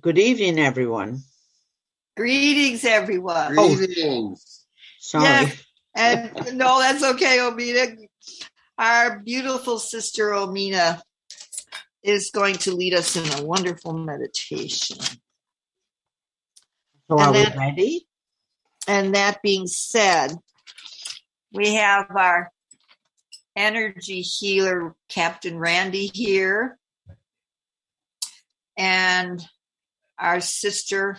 Good evening, everyone. Greetings, everyone. Oh. Greetings. Sorry. Yes, and no, that's okay, Omena. Our beautiful sister Omena is going to lead us in a wonderful meditation. So are And we then- ready? And that being said, we have our energy healer, Captain Randy, here, and our sister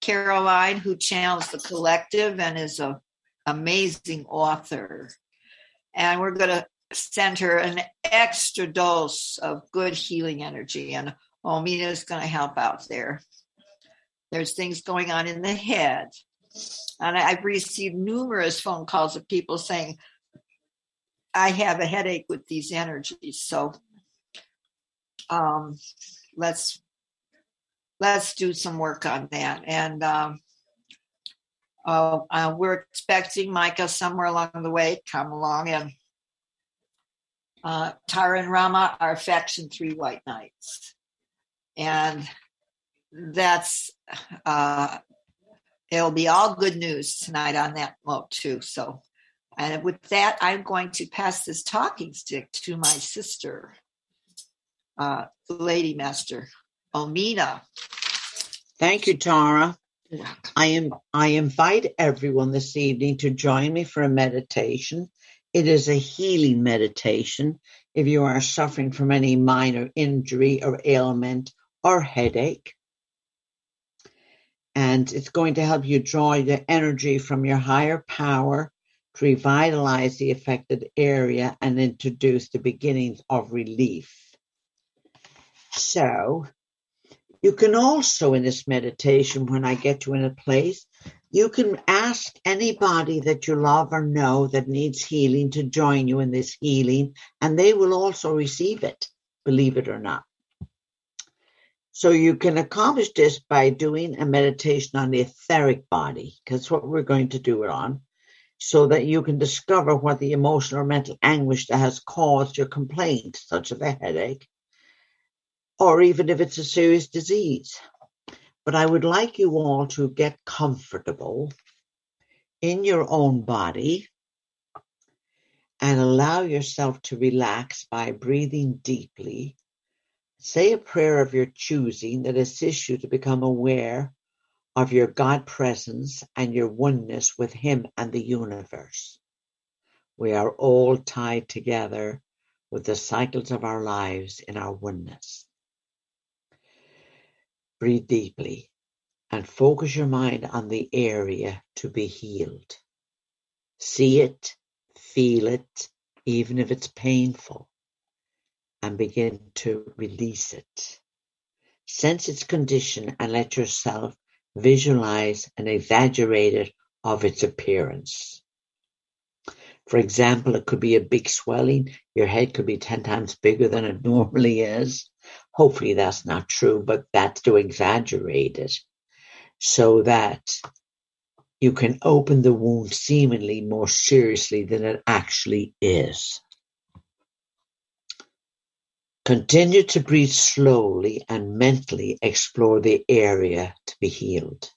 Caroline, who channels the collective and is an amazing author. And we're going to send her an extra dose of good healing energy, and Omena is going to help out there. There's things going on in the head. And I've received numerous phone calls of people saying, I have a headache with these energies. So um, let's let's do some work on that. And um, uh, uh, we're expecting Micah somewhere along the way come along and uh, Tara and Rama are faction three white knights. And that's uh, it'll be all good news tonight on that note too. So, and with that, I'm going to pass this talking stick to my sister, uh, Lady Master Omena. Thank you, Tara. I am I invite everyone this evening to join me for a meditation. It is a healing meditation. If you are suffering from any minor injury or ailment or headache, and it's going to help you draw the energy from your higher power to revitalize the affected area and introduce the beginnings of relief. So, you can also, in this meditation, when I get you in a place, you can ask anybody that you love or know that needs healing to join you in this healing, and they will also receive it, believe it or not. So you can accomplish this by doing a meditation on the etheric body, because what we're going to do it on, so that you can discover what the emotional or mental anguish that has caused your complaint, such as a headache, or even if it's a serious disease. But I would like you all to get comfortable in your own body and allow yourself to relax by breathing deeply. Say a prayer of your choosing that assists you to become aware of your God presence and your oneness with Him and the universe. We are all tied together with the cycles of our lives in our oneness. Breathe deeply and focus your mind on the area to be healed. See it, feel it, even if it's painful, and begin to release it. Sense its condition and let yourself visualize an exaggerated of its appearance. For example, it could be a big swelling. Your head could be 10 times bigger than it normally is. Hopefully that's not true, but that's to exaggerate it so that you can open the wound seemingly more seriously than it actually is. Continue to breathe slowly and mentally explore the area to be healed.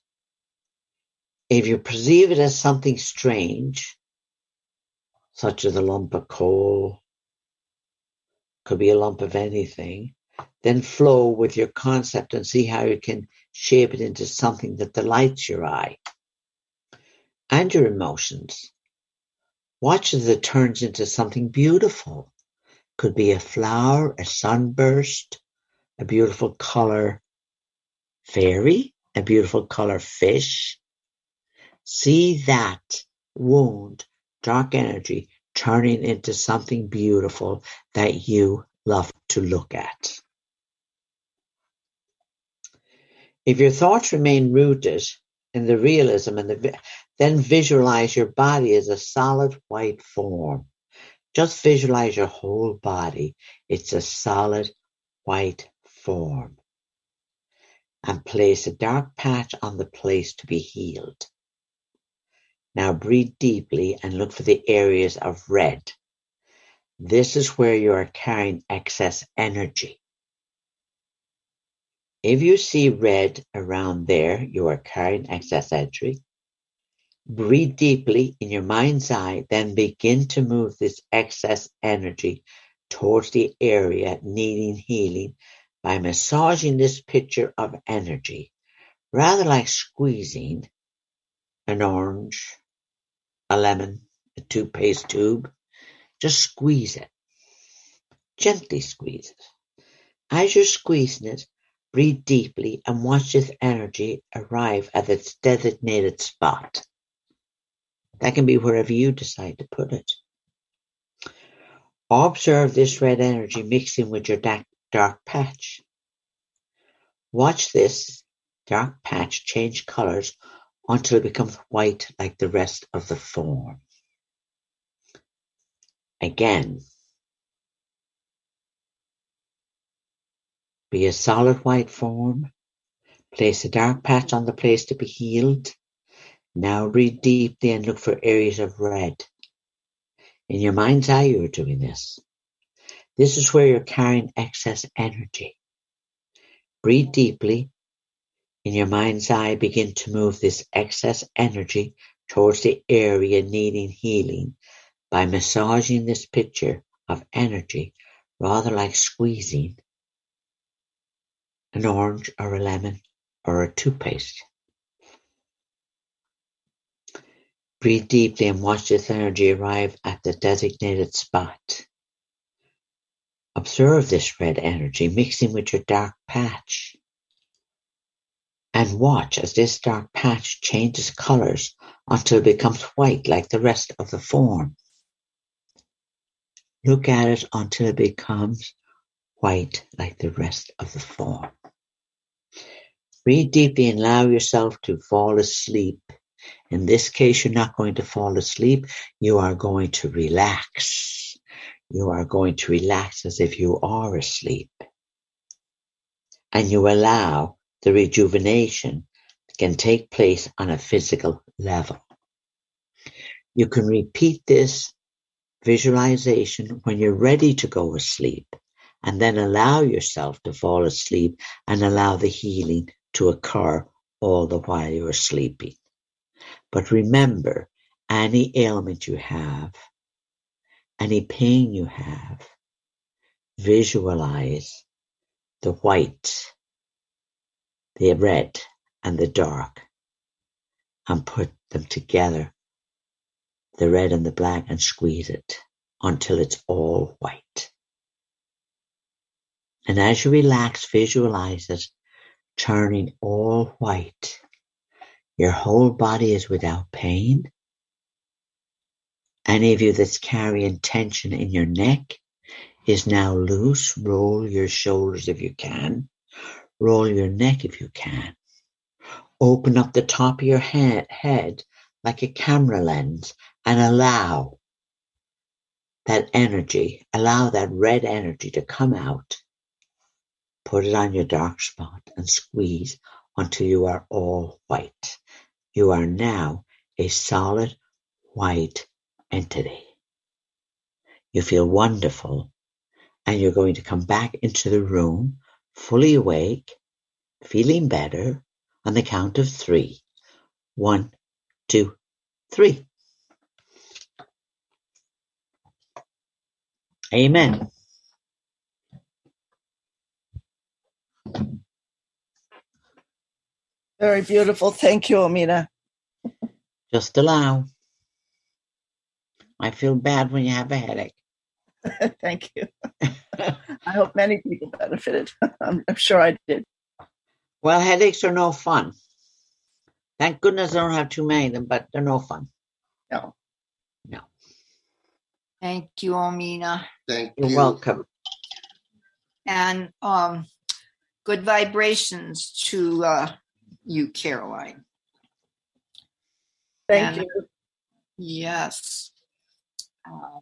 If you perceive it as something strange, such as a lump of coal, could be a lump of anything, then flow with your concept and see how you can shape it into something that delights your eye and your emotions. Watch as it turns into something beautiful. Could be a flower, a sunburst, a beautiful color fairy, a beautiful color fish. See that wound, dark energy turning into something beautiful that you love to look at. If your thoughts remain rooted in the realism and the then visualize your body as a solid white form. Just visualize your whole body. It's a solid white form. And place a dark patch on the place to be healed. Now breathe deeply and look for the areas of red. This is where you are carrying excess energy. If you see red around there, you are carrying excess energy. Breathe deeply in your mind's eye, then begin to move this excess energy towards the area needing healing by massaging this picture of energy, rather like squeezing an orange, a lemon, a toothpaste tube. Just squeeze it. Gently squeeze it. As you're squeezing it, breathe deeply and watch this energy arrive at its designated spot. That can be wherever you decide to put it. Observe this red energy mixing with your dark, dark patch. Watch this dark patch change colors until it becomes white like the rest of the form. Again, be a solid white form. Place a dark patch on the place to be healed. Now breathe deeply and look for areas of red. In your mind's eye, you're doing this. This is where you're carrying excess energy. Breathe deeply. In your mind's eye, begin to move this excess energy towards the area needing healing by massaging this picture of energy rather like squeezing an orange or a lemon or a toothpaste. Breathe deeply and watch this energy arrive at the designated spot. Observe this red energy mixing with your dark patch. And watch as this dark patch changes colors until it becomes white like the rest of the form. Look at it until it becomes white like the rest of the form. Breathe deeply and allow yourself to fall asleep in this case, you're not going to fall asleep. You are going to relax. You are going to relax as if you are asleep. And you allow the rejuvenation can take place on a physical level. You can repeat this visualization when you're ready to go asleep and then allow yourself to fall asleep and allow the healing to occur all the while you're sleeping. But remember, any ailment you have, any pain you have, visualize the white, the red, and the dark, and put them together, the red and the black, and squeeze it until it's all white. And as you relax, visualize it turning all white your whole body is without pain. Any of you that's carrying tension in your neck is now loose. Roll your shoulders if you can. Roll your neck if you can. Open up the top of your head, head like a camera lens and allow that energy, allow that red energy to come out. Put it on your dark spot and squeeze until you are all white. You are now a solid white entity. You feel wonderful and you're going to come back into the room fully awake, feeling better on the count of three. One, two, three. Amen. Very beautiful. Thank you, Omena. Just allow. I feel bad when you have a headache. Thank you. I hope many people benefited. I'm, I'm, sure I did. Well, headaches are no fun. Thank goodness I don't have too many of them, but they're no fun. No. No. Thank you, Omena. Thank You're you. welcome. And um, good vibrations to uh, you, Caroline. Thank And- you. Yes. Um,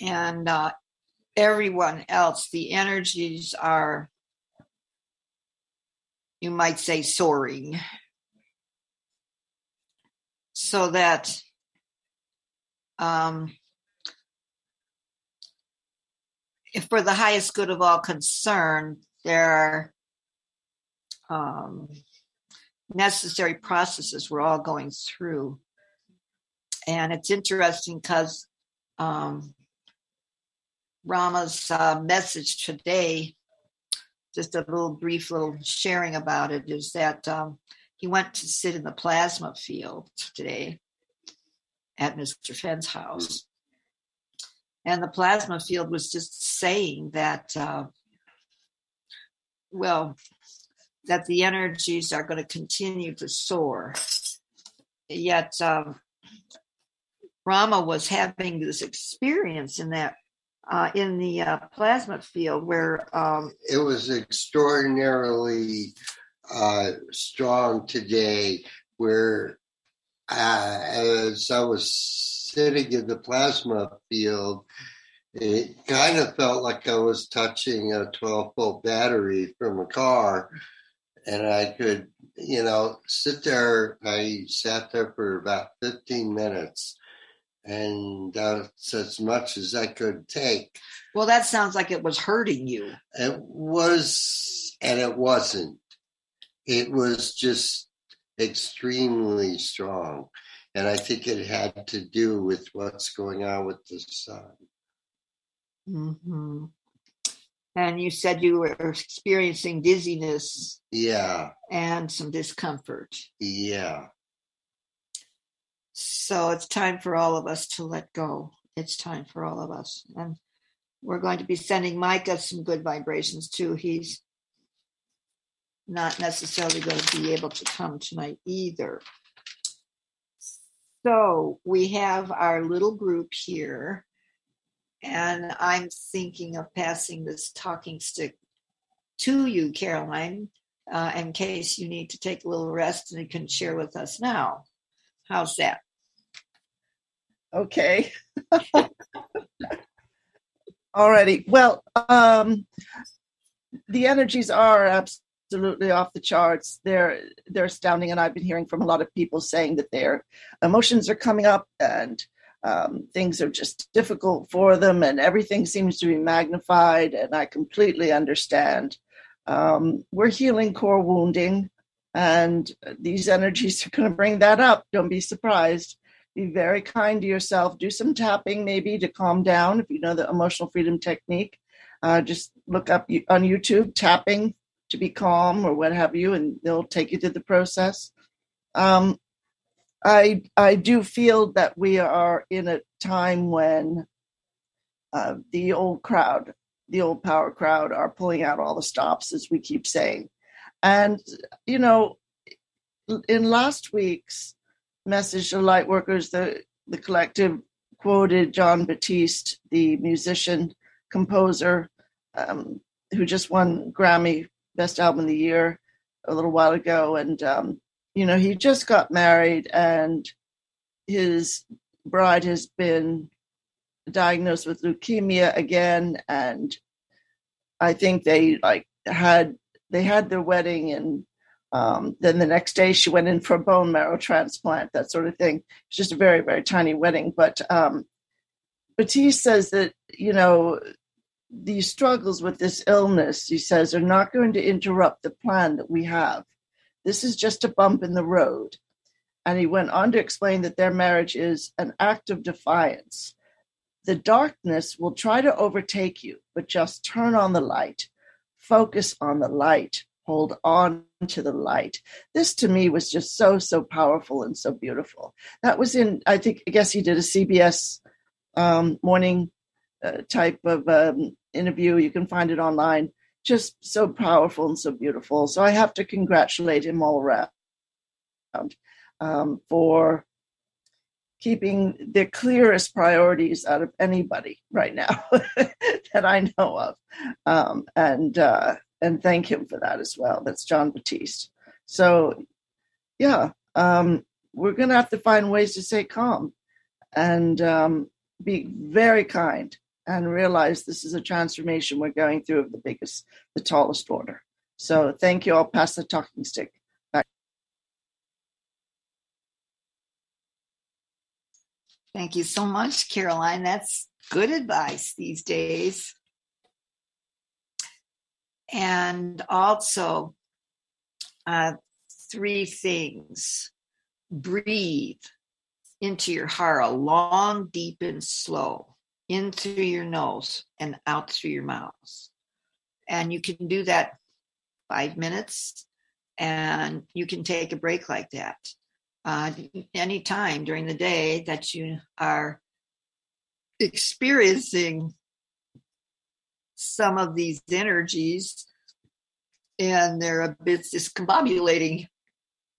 and uh, everyone else, the energies are, you might say, soaring. So that um, if for the highest good of all concerned, there are um, necessary processes we're all going through. And it's interesting because um, Rama's uh, message today, just a little brief little sharing about it, is that um, he went to sit in the plasma field today at Mr. Fenn's house. And the plasma field was just saying that, uh, well, that the energies are going to continue to soar. Yet um, Rama was having this experience in that uh, in the uh, plasma field where um, it was extraordinarily uh, strong today. Where uh, as I was sitting in the plasma field, it kind of felt like I was touching a 12 volt battery from a car and I could, you know, sit there. I sat there for about 15 minutes, and that's as much as I could take. Well, that sounds like it was hurting you. It was, and it wasn't. It was just extremely strong. And I think it had to do with what's going on with the sun. Mm-hmm. And you said you were experiencing dizziness. Yeah. And some discomfort. Yeah. So it's time for all of us to let go. It's time for all of us. And we're going to be sending micah some good vibrations too. He's not necessarily going to be able to come tonight either so we have our little group here and I'm thinking of passing this talking stick to you, Caroline, uh, in case you need to take a little rest and you can share with us now. How's that? Okay. Alrighty. Well, um, the energies are absolutely off the charts. They're they're astounding, and I've been hearing from a lot of people saying that their emotions are coming up and um, things are just difficult for them and everything seems to be magnified and i completely understand. Um, we're healing core wounding and these energies are going to bring that up. Don't be surprised. Be very kind to yourself. Do some tapping maybe to calm down if you know the emotional freedom technique. Uh, just look up on youtube tapping to be calm or what have you and they'll take you through the process um, I I do feel that we are in a time when uh, the old crowd, the old power crowd, are pulling out all the stops, as we keep saying. And you know, in last week's message to light workers, the the collective quoted Jon Batiste, the musician composer um, who just won Grammy Best Album of the Year a little while ago, and um, you know, he just got married and his bride has been diagnosed with leukemia again and I think they like had they had their wedding and um, then the next day she went in for a bone marrow transplant, that sort of thing. It's just a very, very tiny wedding. But um, Batiste says that, you know, these struggles with this illness, he says, are not going to interrupt the plan that we have. This is just a bump in the road. And he went on to explain that their marriage is an act of defiance. The darkness will try to overtake you, but just turn on the light, focus on the light, hold on to the light. This to me was just so, so powerful and so beautiful. That was in, I think, I guess he did a CBS um, morning uh, type of um, interview. You can find it online just so powerful and so beautiful. So I have to congratulate him all around um, for keeping the clearest priorities out of anybody right now that I know of, um, and uh, and thank him for that as well. That's Jon Batiste. So, yeah, um, we're gonna have to find ways to stay calm and um, be very kind and realize this is a transformation we're going through of the biggest, the tallest order. So thank you. I'll pass the talking stick back. Thank you so much, Caroline. That's good advice these days. And also, uh, three things breathe into your heart, long, deep, and slow, in through your nose and out through your mouth. And you can do that five minutes and you can take a break like that uh, any time during the day that you are experiencing some of these energies and they're a bit discombobulating.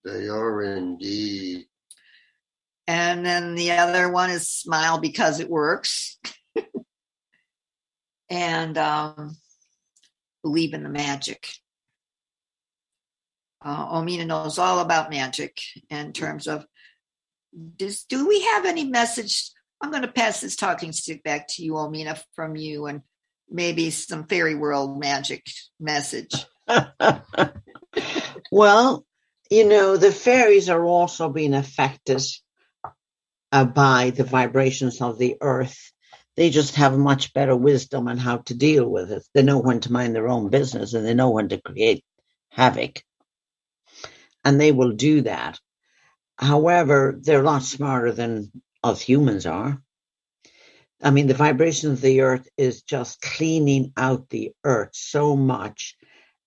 They are indeed. And then the other one is smile because it works. and um, believe in the magic. Uh, Omena knows all about magic in terms of does, do we have any message? I'm going to pass this talking stick back to you, Omena, from you, and maybe some fairy world magic message. well, you know, the fairies are also being affected uh, by the vibrations of the earth. They just have much better wisdom on how to deal with it. They know when to mind their own business and they know when to create havoc. And they will do that. However, they're a lot smarter than us humans are. I mean, the vibration of the earth is just cleaning out the earth so much.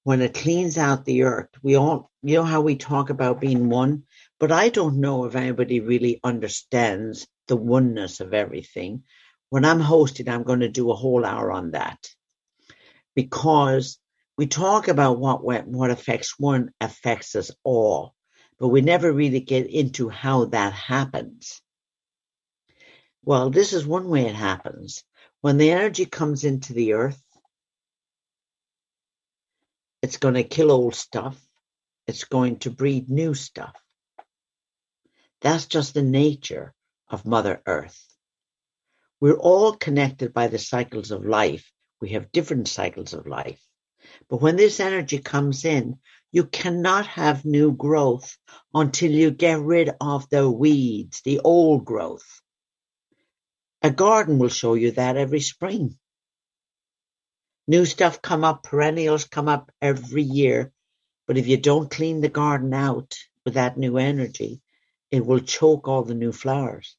When it cleans out the earth, we all, you know how we talk about being one, but I don't know if anybody really understands the oneness of everything. When I'm hosting, I'm going to do a whole hour on that because we talk about what what affects one affects us all, but we never really get into how that happens. Well, this is one way it happens. When the energy comes into the earth, it's going to kill old stuff. It's going to breed new stuff. That's just the nature of Mother Earth. We're all connected by the cycles of life. We have different cycles of life. But when this energy comes in, you cannot have new growth until you get rid of the weeds, the old growth. A garden will show you that every spring. New stuff come up, perennials come up every year. But if you don't clean the garden out with that new energy, it will choke all the new flowers.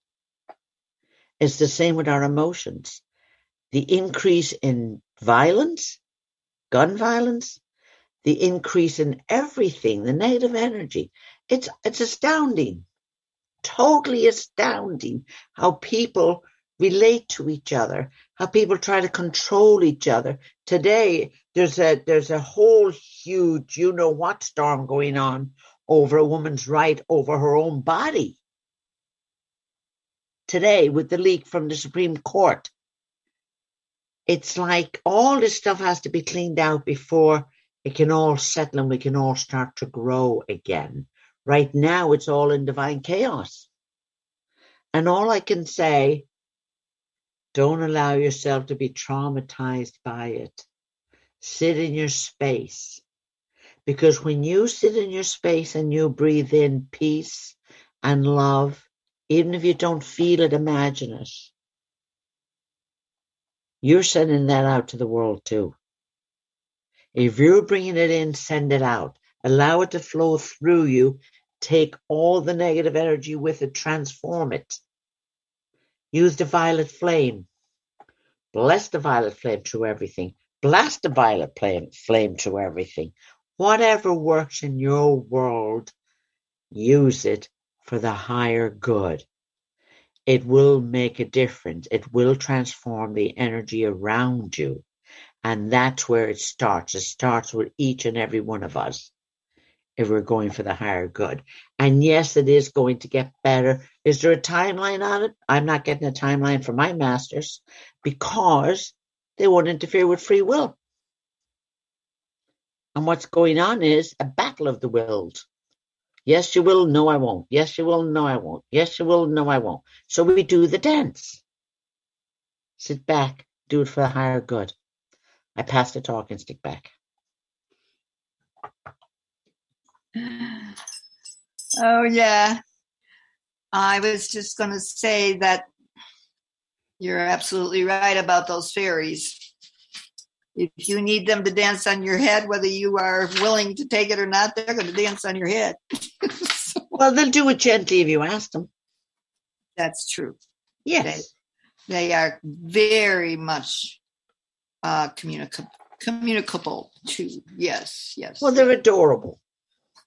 It's the same with our emotions. The increase in violence, gun violence, the increase in everything, the negative energy. It's it's astounding. Totally astounding how people relate to each other, how people try to control each other. Today, there's a there's a whole huge, you know what storm going on over a woman's right over her own body. Today, with the leak from the Supreme Court, it's like all this stuff has to be cleaned out before it can all settle and we can all start to grow again. Right now, it's all in divine chaos. And all I can say don't allow yourself to be traumatized by it. Sit in your space. Because when you sit in your space and you breathe in peace and love, even if you don't feel it, imagine it. You're sending that out to the world too. If you're bringing it in, send it out. Allow it to flow through you. Take all the negative energy with it, transform it. Use the violet flame. Bless the violet flame through everything. Blast the violet flame, flame through everything. Whatever works in your world, use it for the higher good. It will make a difference. It will transform the energy around you. And that's where it starts. It starts with each and every one of us if we're going for the higher good. And yes, it is going to get better. Is there a timeline on it? I'm not getting a timeline for my masters because they won't interfere with free will. And what's going on is a battle of the wills. Yes, you will. No, I won't. Yes, you will. No, I won't. Yes, you will. No, I won't. So we do the dance. Sit back, do it for the higher good. I pass the talk and stick back. Oh, yeah. I was just going to say that you're absolutely right about those fairies. If you need them to dance on your head, whether you are willing to take it or not, they're going to dance on your head. so, well, they'll do it gently if you ask them. That's true. Yes. They, they are very much uh, communicable, communicable too. Yes, yes. Well, they're adorable.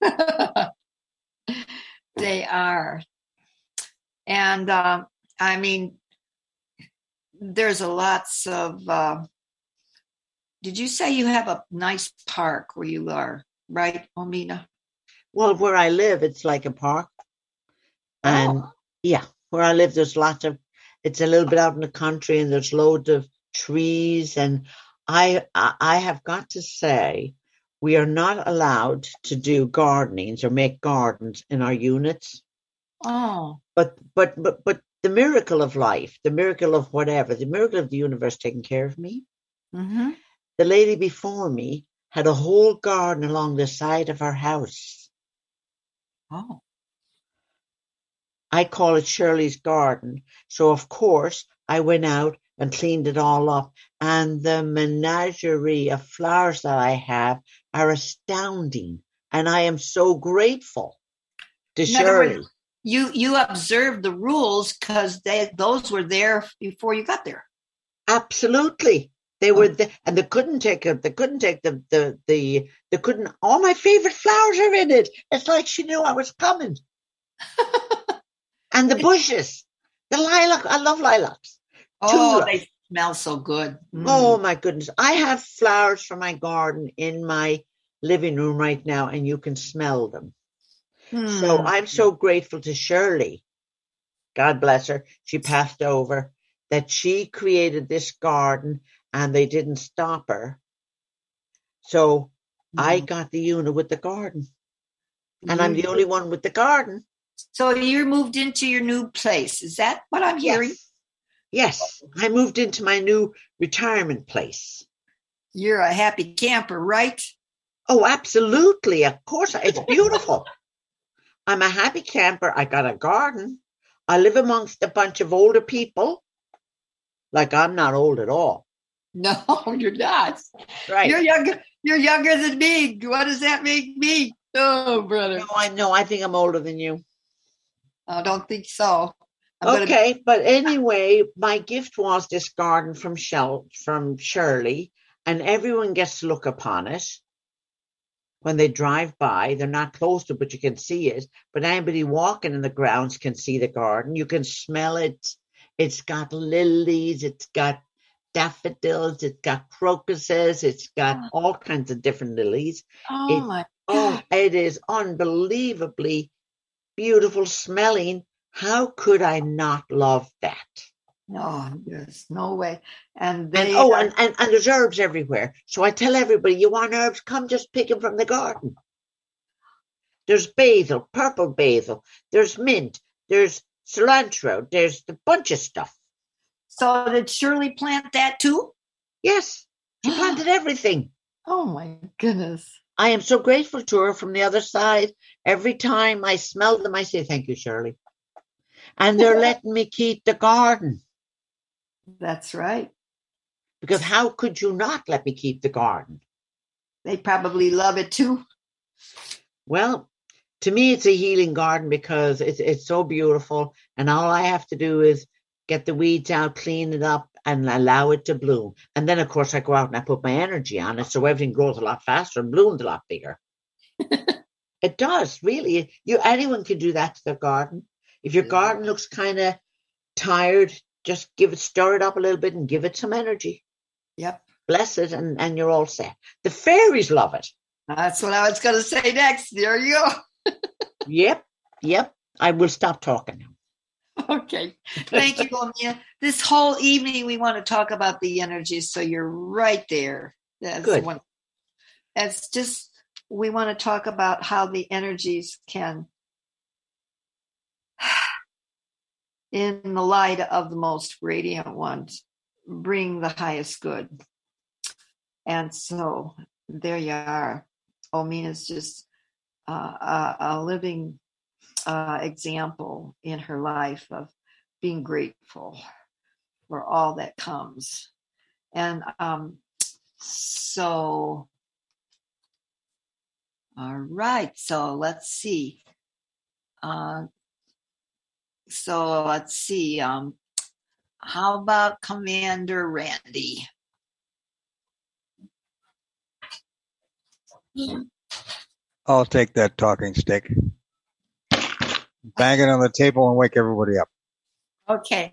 they are. And uh, I mean, there's a lots of uh, did you say you have a nice park where you are, right, Omena? Well, where I live, it's like a park. And oh. yeah, where I live, there's lots of, it's a little bit out in the country and there's loads of trees. And I, I have got to say, we are not allowed to do gardenings or make gardens in our units. Oh. But, but, but, but the miracle of life, the miracle of whatever, the miracle of the universe taking care of me. Mm-hmm. The lady before me had a whole garden along the side of her house. Oh. I call it Shirley's garden. So of course I went out and cleaned it all up. And the menagerie of flowers that I have are astounding. And I am so grateful to In Shirley. Words, you you observed the rules because those were there before you got there. Absolutely. They were the, and they couldn't take it. They couldn't take the the the they couldn't. All my favorite flowers are in it. It's like she knew I was coming. and the bushes, the lilac. I love lilacs. Oh, Tulips. they smell so good. Mm. Oh my goodness! I have flowers from my garden in my living room right now, and you can smell them. Mm. So I'm so grateful to Shirley. God bless her. She passed over that she created this garden and they didn't stop her. So mm-hmm. I got the unit with the garden. And I'm the only one with the garden. So you moved into your new place. Is that what I'm hearing? Yes. yes. I moved into my new retirement place. You're a happy camper, right? Oh, absolutely. Of course. It's beautiful. I'm a happy camper. I got a garden. I live amongst a bunch of older people. Like I'm not old at all. No, you're not. Right. You're younger. You're younger than me. What does that make me? Oh, brother. No, I know. I think I'm older than you. I don't think so. I'm okay, gonna... but anyway, my gift was this garden from Shell from Shirley, and everyone gets to look upon it when they drive by. They're not close to, it, but you can see it. But anybody walking in the grounds can see the garden. You can smell it. It's got lilies. It's got daffodils, it's got crocuses, it's got oh. all kinds of different lilies. Oh it, my Oh, it is unbelievably beautiful smelling. How could I not love that? No, there's no way. And they and, oh, are... and, and, and there's herbs everywhere. So I tell everybody, you want herbs? Come just pick them from the garden. There's basil, purple basil. There's mint. There's cilantro. There's a bunch of stuff. So did Shirley plant that too? Yes, she planted everything. Oh my goodness. I am so grateful to her from the other side. Every time I smell them, I say, Thank you, Shirley. And they're letting me keep the garden. That's right. Because how could you not let me keep the garden? They probably love it too. Well, to me, it's a healing garden because it's it's so beautiful, and all I have to do is get the weeds out, clean it up, and allow it to bloom. And then, of course, I go out and I put my energy on it, so everything grows a lot faster and blooms a lot bigger. it does really. You anyone can do that to their garden. If your garden looks kind of tired, just give it, stir it up a little bit, and give it some energy. Yep. Bless it, and and you're all set. The fairies love it. That's what I was going to say next. There you go. yep, yep. I will stop talking now. Okay. Thank you, Omena. This whole evening, we want to talk about the energies. So you're right there. That's Good. One. It's just, we want to talk about how the energies can, in the light of the most radiant ones, bring the highest good. And so there you are. Omena's just uh, a, a living uh, example in her life of being grateful for all that comes. And um, So, all right. So let's see. Uh, so let's see. Um, how about Commander Randy? I'll take that talking stick. Bang it on the table and wake everybody up. Okay.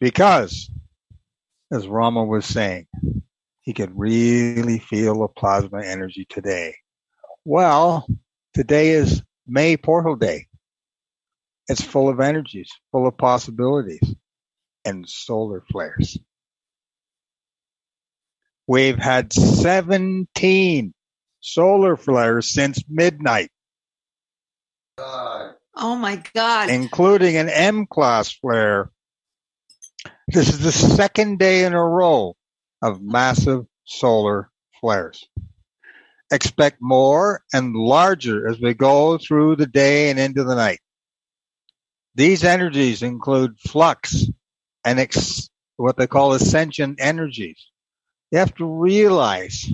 Because, as Rama was saying, he could really feel the plasma energy today. Well, today is May Portal Day. It's full of energies, full of possibilities, and solar flares. We've had 17 solar flares since midnight, God. Oh my God. including an M class flare. This is the second day in a row of massive solar flares. Expect more and larger as we go through the day and into the night. These energies include flux and ex- what they call ascension energies. You have to realize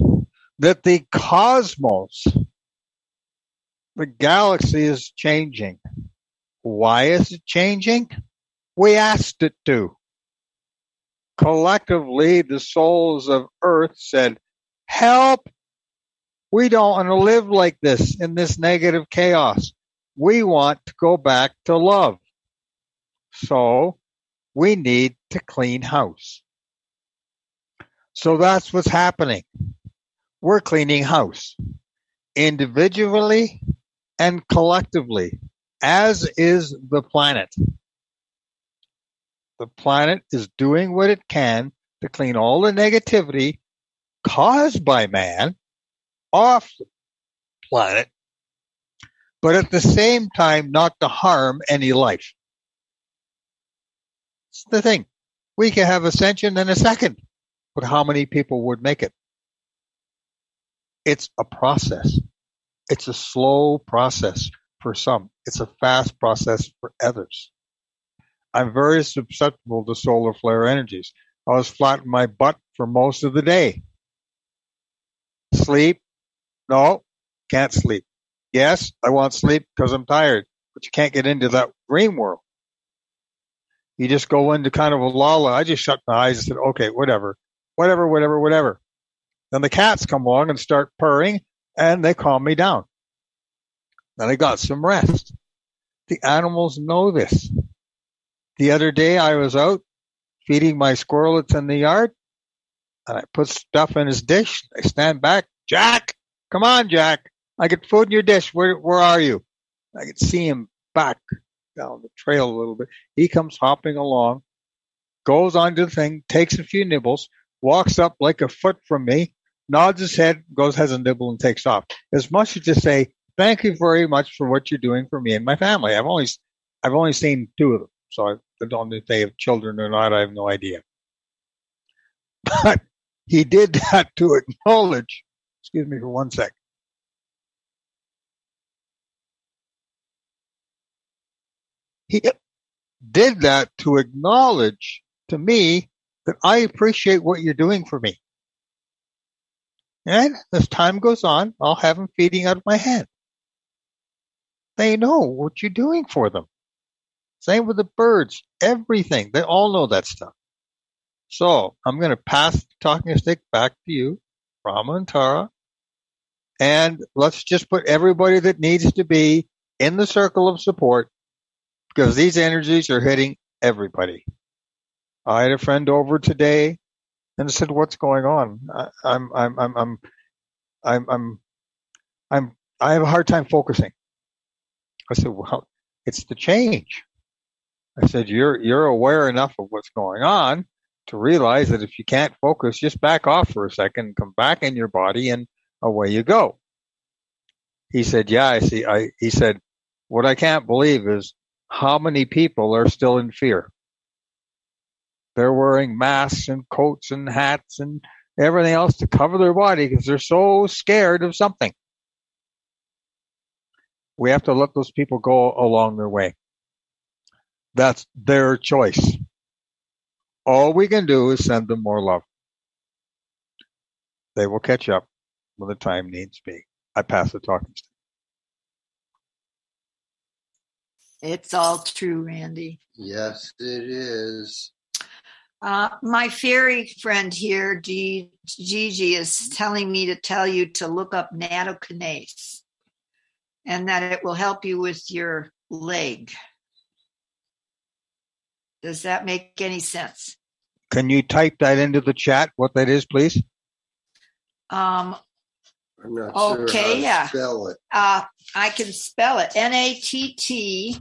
that the cosmos, the galaxy is changing. Why is it changing? We asked it to. Collectively, the souls of Earth said, help! We don't want to live like this in this negative chaos. We want to go back to love. So we need to clean house. So that's what's happening. We're cleaning house individually and collectively, as is the planet. The planet is doing what it can to clean all the negativity caused by man off the planet, but at the same time, not to harm any life. It's the thing. We can have ascension in a second, but how many people would make it? It's a process. It's a slow process for some. It's a fast process for others. I'm very susceptible to solar flare energies. I was flat in my butt for most of the day. Sleep? No, can't sleep. Yes, I want sleep because I'm tired, but you can't get into that dream world. You just go into kind of a lala. I just shut my eyes and said, okay, whatever, whatever, whatever, whatever. Then the cats come along and start purring and they calm me down. Then I got some rest. The animals know this. The other day I was out feeding my squirrelets in the yard and I put stuff in his dish. I stand back. Jack, come on, Jack. I get food in your dish. Where, where are you? I could see him back down the trail a little bit. He comes hopping along, goes onto the thing, takes a few nibbles, walks up like a foot from me, nods his head, goes, has a nibble and takes off. As much as to say, thank you very much for what you're doing for me and my family. I've only, I've only seen two of them. So I don't know if they have children or not. I have no idea. But he did that to acknowledge, excuse me for one sec. He did that to acknowledge to me that I appreciate what you're doing for me. And as time goes on, I'll have them feeding out of my hand. They know what you're doing for them. Same with the birds, everything. They all know that stuff. So I'm going to pass the talking stick back to you, Rama and Tara. And let's just put everybody that needs to be in the circle of support because these energies are hitting everybody. I had a friend over today and I said, "What's going on?" I, I'm, I'm, I'm, I'm, I'm, I'm, I'm, I have a hard time focusing. I said, "Well, it's the change." I said, "You're, you're aware enough of what's going on to realize that if you can't focus, just back off for a second, come back in your body, and away you go." He said, "Yeah, I see." I, he said, "What I can't believe is how many people are still in fear." They're wearing masks and coats and hats and everything else to cover their body because they're so scared of something. We have to let those people go along their way. That's their choice. All we can do is send them more love. They will catch up when the time needs be. I pass the talking stick. It's all true, Randy. Yes, it is. Uh, my fairy friend here, G- Gigi, is telling me to tell you to look up nattokinase and that it will help you with your leg. Does that make any sense? Can you type that into the chat, what that is, please? Um, I'm not sure Okay, how to yeah. spell it. uh, I can spell it N A T T.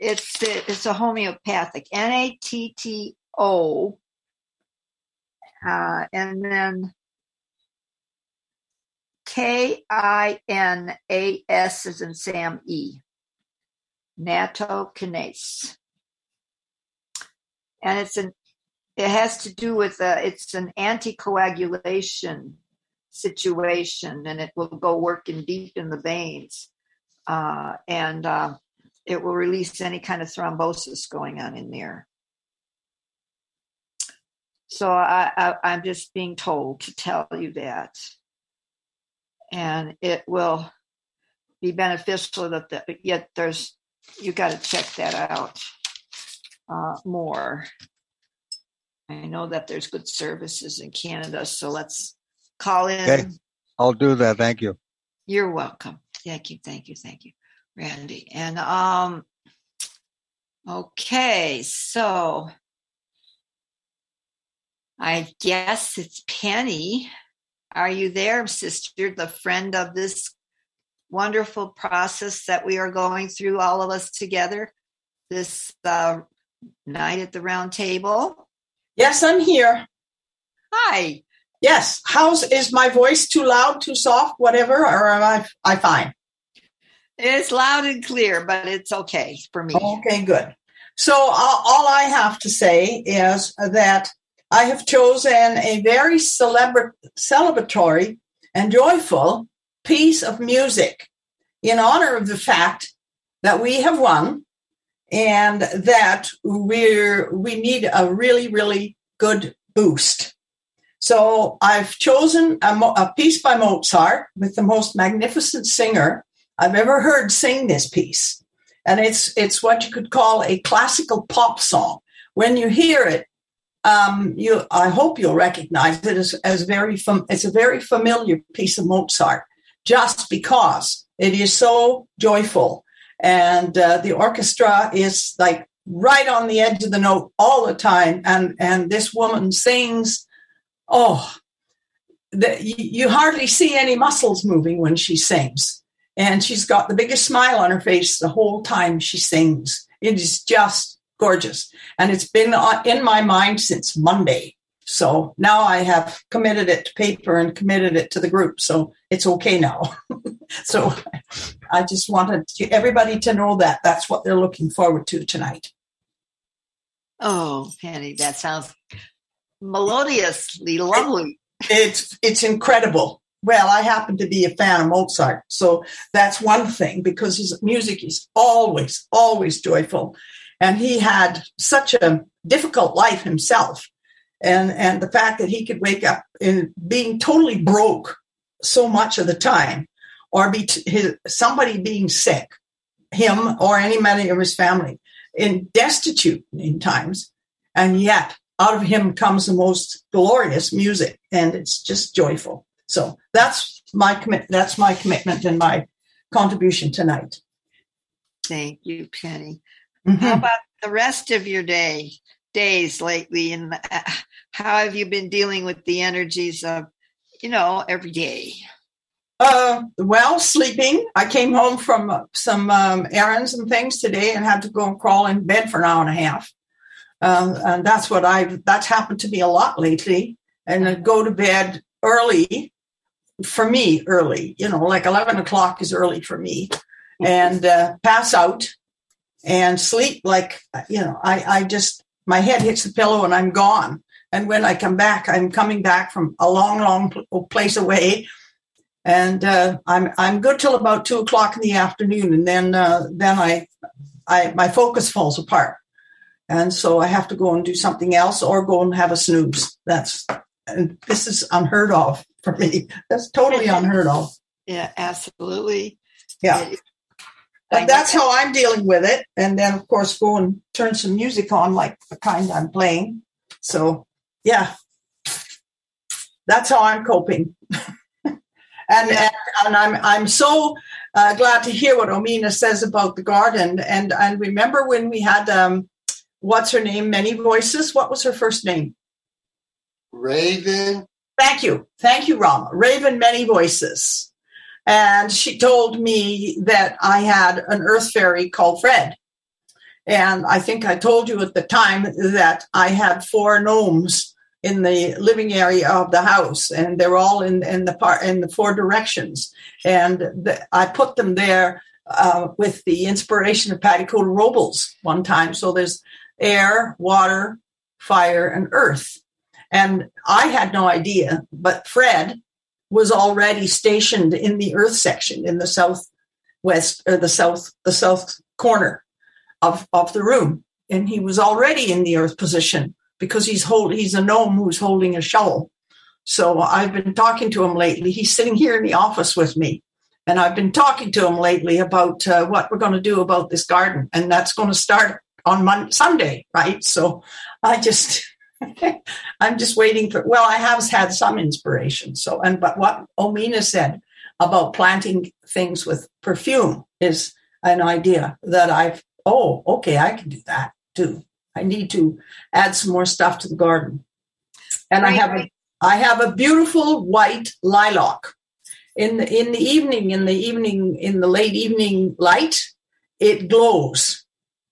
It's it's a homeopathic N A T T O, uh, and then K I N A S is in Sam E. Nattokinase, and it's an it has to do with uh, it's an anticoagulation situation and it will go working deep in the veins. Uh, and uh, it will release any kind of thrombosis going on in there so I, I, i'm just being told to tell you that and it will be beneficial that the, yet there's you got to check that out uh, more i know that there's good services in canada so let's call in Okay. I'll do that. Thank you. you're welcome. Thank you, thank you, thank you, Randy. And um okay, so I guess it's Penny. Are you there, sister, the friend of this wonderful process that we are going through, all of us together, this uh, night at the round table? Yes, I'm here. Hi. Yes. How's is my voice too loud, too soft, whatever, or am I I fine? It's loud and clear, but it's okay for me. Okay, good. So all, all I have to say is that I have chosen a very celebra- celebratory and joyful piece of music in honor of the fact that we have won and that we're we need a really really good boost. So I've chosen a, a piece by Mozart with the most magnificent singer I've ever heard sing this piece. And it's it's what you could call a classical pop song. When you hear it, um, you I hope you'll recognize it as, as very fam- it's a very familiar piece of Mozart, just because it is so joyful, and uh, the orchestra is like right on the edge of the note all the time, and and this woman sings, oh, the, you, you hardly see any muscles moving when she sings and she's got the biggest smile on her face the whole time she sings. It is just gorgeous, and it's been in my mind since Monday. So now I have committed it to paper and committed it to the group, so it's okay now. so I just wanted everybody to know that that's what they're looking forward to tonight. Oh, Penny, that sounds melodiously lovely. It's it's incredible. Well, I happen to be a fan of Mozart, so that's one thing because his music is always, always joyful. And he had such a difficult life himself. And, and the fact that he could wake up in being totally broke so much of the time, or be t- his, somebody being sick, him or any member of his family, in destitute in times, and yet out of him comes the most glorious music, and it's just joyful. So that's my commit. That's my commitment and my contribution tonight. Thank you, Penny. Mhm. How about the rest of your day, days lately, and uh, how have you been dealing with the energies of, you know, every day? Uh, well, sleeping. I came home from uh, some um, errands and things today, and had to go and crawl in bed for an hour and a half. Um, and that's what I've. That's happened to me a lot lately. And I go to bed early. For me, early. You know, like eleven o'clock is early for me, and uh, pass out and sleep like you know. I I just my head hits the pillow and I'm gone. And when I come back, I'm coming back from a long, long place away and uh, I'm I'm good till about two o'clock in the afternoon, and then uh, then I, I my focus falls apart, and so I have to go and do something else or go and have a snooze. That's and this is unheard of for me. That's totally unheard of. Yeah, absolutely. Yeah. But that's how I'm dealing with it. And then, of course, go and turn some music on, like the kind I'm playing. So, yeah, that's how I'm coping. and, and and I'm I'm so uh, glad to hear what Omena says about the garden. And and remember when we had um, what's her name? Many Voices. What was her first name? Raven, Thank you. Thank you, Rama. Raven Many Voices. And she told me that I had an earth fairy called Fred. And I think I told you at the time that I had four gnomes in the living area of the house, and they're all in, in the part in the four directions. And the, I put them there uh, with the inspiration of Patty Cota Robles one time. So there's air, water, fire, and earth. And I had no idea, but Fred was already stationed in the earth section in the southwest or the south the south corner of, of the room. And he was already in the earth position because he's hold he's a gnome who's holding a shovel. So I've been talking to him lately. He's sitting here in the office with me. And I've been talking to him lately about uh, what we're going to do about this garden. And that's going to start on Monday, Sunday, right? So I just I'm just waiting for. Well, I have had some inspiration. So, and but what Omena said about planting things with perfume is an idea that I've. Oh, okay, I can do that too. I need to add some more stuff to the garden, and I have a right. I have a beautiful white lilac. In the in the evening, in the evening, in the late evening light, it glows.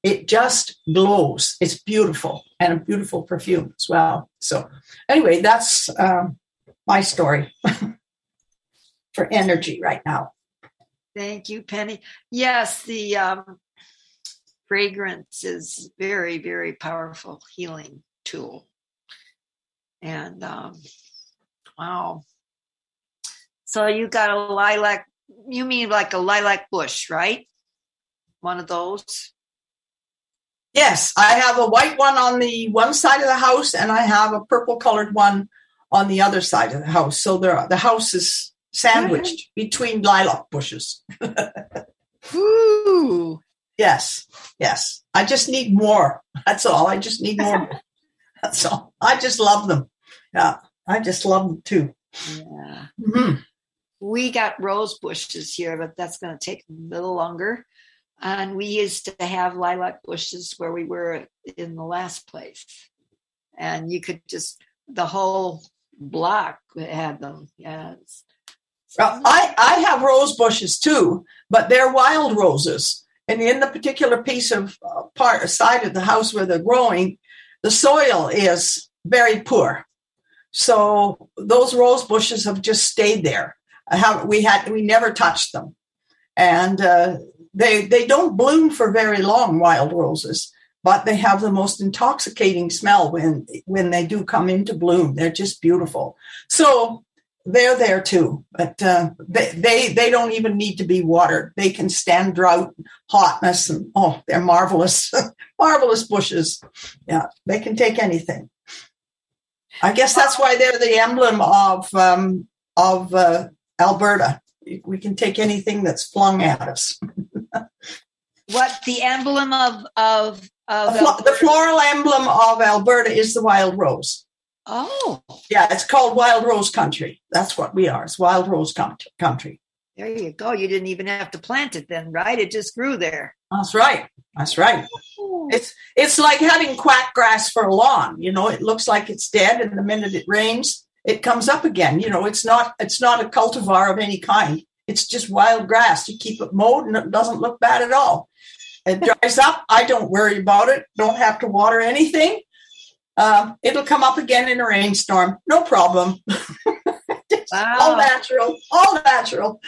It just glows. It's beautiful and a beautiful perfume as well. So, anyway, that's um, my story for energy right now. Thank you, Penny. Yes, the um, fragrance is very, very powerful healing tool. And um, wow. So you got a lilac, you mean like a lilac bush, right? One of those? Yes, I have a white one on the one side of the house, and I have a purple colored one on the other side of the house. So there, the house is sandwiched between lilac bushes. Ooh. Yes, yes. I just need more. That's all. I just need more. That's all. I just love them. Yeah, I just love them too. Yeah. Mhm. We got rose bushes here, but that's going to take a little longer. And we used to have lilac bushes where we were in the last place. And you could just, the whole block had them. Yes. Well, I, I have rose bushes too, but they're wild roses. And in the particular piece of uh, part side of the house where they're growing, the soil is very poor. So those rose bushes have just stayed there. I have, we had we never touched them, and uh, they they don't bloom for very long. Wild roses, but they have the most intoxicating smell when when they do come into bloom. They're just beautiful. So they're there too, but uh, they, they they don't even need to be watered. They can stand drought, hotness, and oh, they're marvelous, marvelous bushes. Yeah, they can take anything. I guess that's why they're the emblem of um, of uh, Alberta. We can take anything that's flung at us. What the emblem of, of, The, of, flo- the floral emblem of Alberta is the wild rose. oh, Yeah, it's called wild rose country. That's what we are. It's wild rose coun- country. there you go. You didn't even have to plant it then, right? It just grew there. That's right. That's right. Oh. It's it's like having quack grass for a lawn. You know, it looks like it's dead, and the minute it rains, it comes up again. You know, it's not it's not a cultivar of any kind. It's just wild grass. You keep it mowed, and it doesn't look bad at all. It dries up. I don't worry about it. Don't have to water anything. Um, it'll come up again in a rainstorm. No problem. wow. All natural. All natural.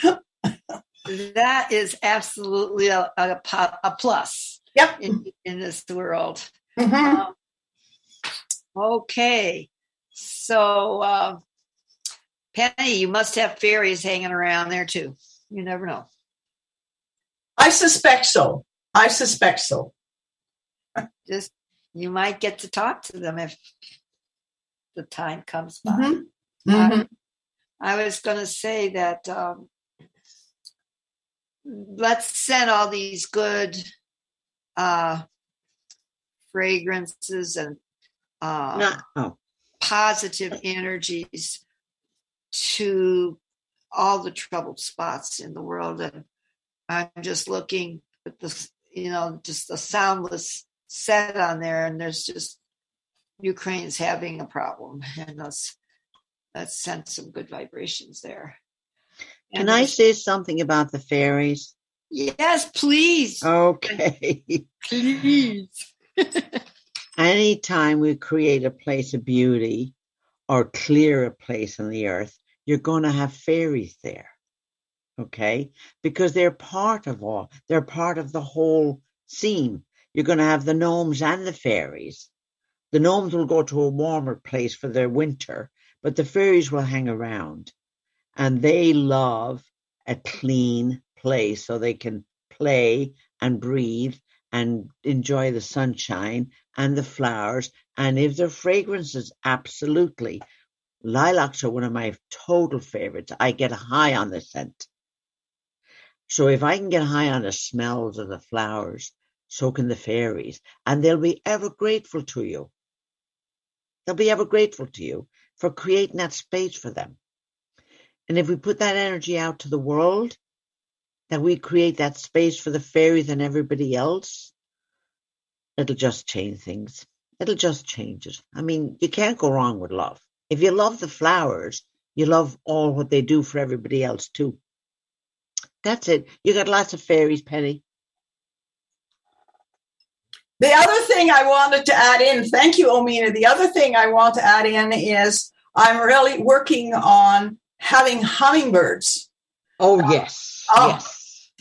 That is absolutely a, a, a plus Yep. in, in this world. Mhm. Um, okay. So, uh, Penny, you must have fairies hanging around there too. You never know. I suspect so. I suspect so. Just you might get to talk to them if the time comes by. Mhm. Mhm. I was going to say that um, let's send all these good uh, fragrances and uh, oh, positive energies to all the troubled spots in the world. And I'm just looking at the, you know, just a soundless set on there, and there's just Ukraine's having a problem, and let's let's send some good vibrations there. can I say something about the fairies? Yes, please, Okay. please. Anytime we create a place of beauty or clear a place on the earth, you're going to have fairies there. Okay? Because they're part of all, they're part of the whole scene. You're going to have the gnomes and the fairies. The gnomes will go to a warmer place for their winter, but the fairies will hang around. And they love a clean place so they can play and breathe and enjoy the sunshine and the flowers. And if they're fragrances, absolutely. Lilacs are one of my total favorites. I get high on the scent. So if I can get high on the smells of the flowers, so can the fairies. And they'll be ever grateful to you. They'll be ever grateful to you for creating that space for them. And if we put that energy out to the world, that we create that space for the fairies and everybody else, it'll just change things. It'll just change it. I mean, you can't go wrong with love. If you love the flowers, you love all what they do for everybody else too. That's it. You got lots of fairies, Penny. The other thing I wanted to add in, thank you, Omena. The other thing I want to add in is I'm really working on having hummingbirds. Oh yes, Oh. yes.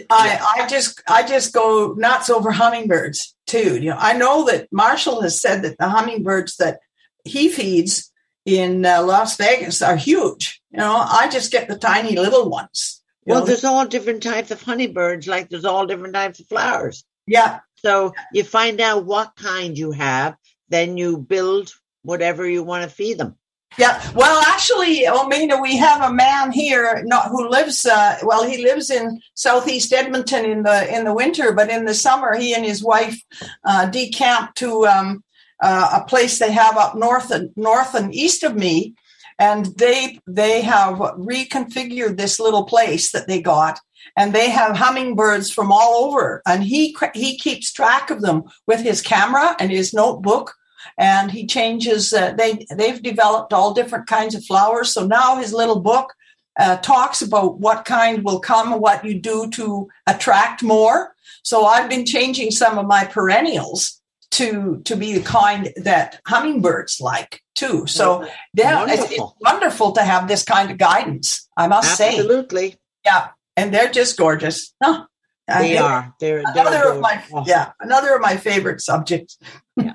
I, I just I just go nuts over hummingbirds too. You know, I know that Marshall has said that the hummingbirds that he feeds in uh, Las Vegas are huge. You know, I just get the tiny little ones. Well, know. there's all different types of honeybirds, like there's all different types of flowers. yeah, So you find out what kind you have, then you build whatever you want to feed them. Yeah, well, actually, Omena, we have a man here not, who lives. Uh, well, he lives in southeast Edmonton in the in the winter, but in the summer, he and his wife uh, decamp to um, uh, a place they have up north and north and east of me, and they they have reconfigured this little place that they got, and they have hummingbirds from all over, and he he keeps track of them with his camera and his notebook and he changes uh, they they've developed all different kinds of flowers so now his little book uh, talks about what kind will come what you do to attract more so i've been changing some of my perennials to to be the kind that hummingbirds like too so yeah it's, it's Wonderful. wonderful to have this kind of guidance i must say Absolutely, yeah and they're just gorgeous huh. They they- are. They're, they're another of my adorable. yeah another of my favorite subjects Yeah.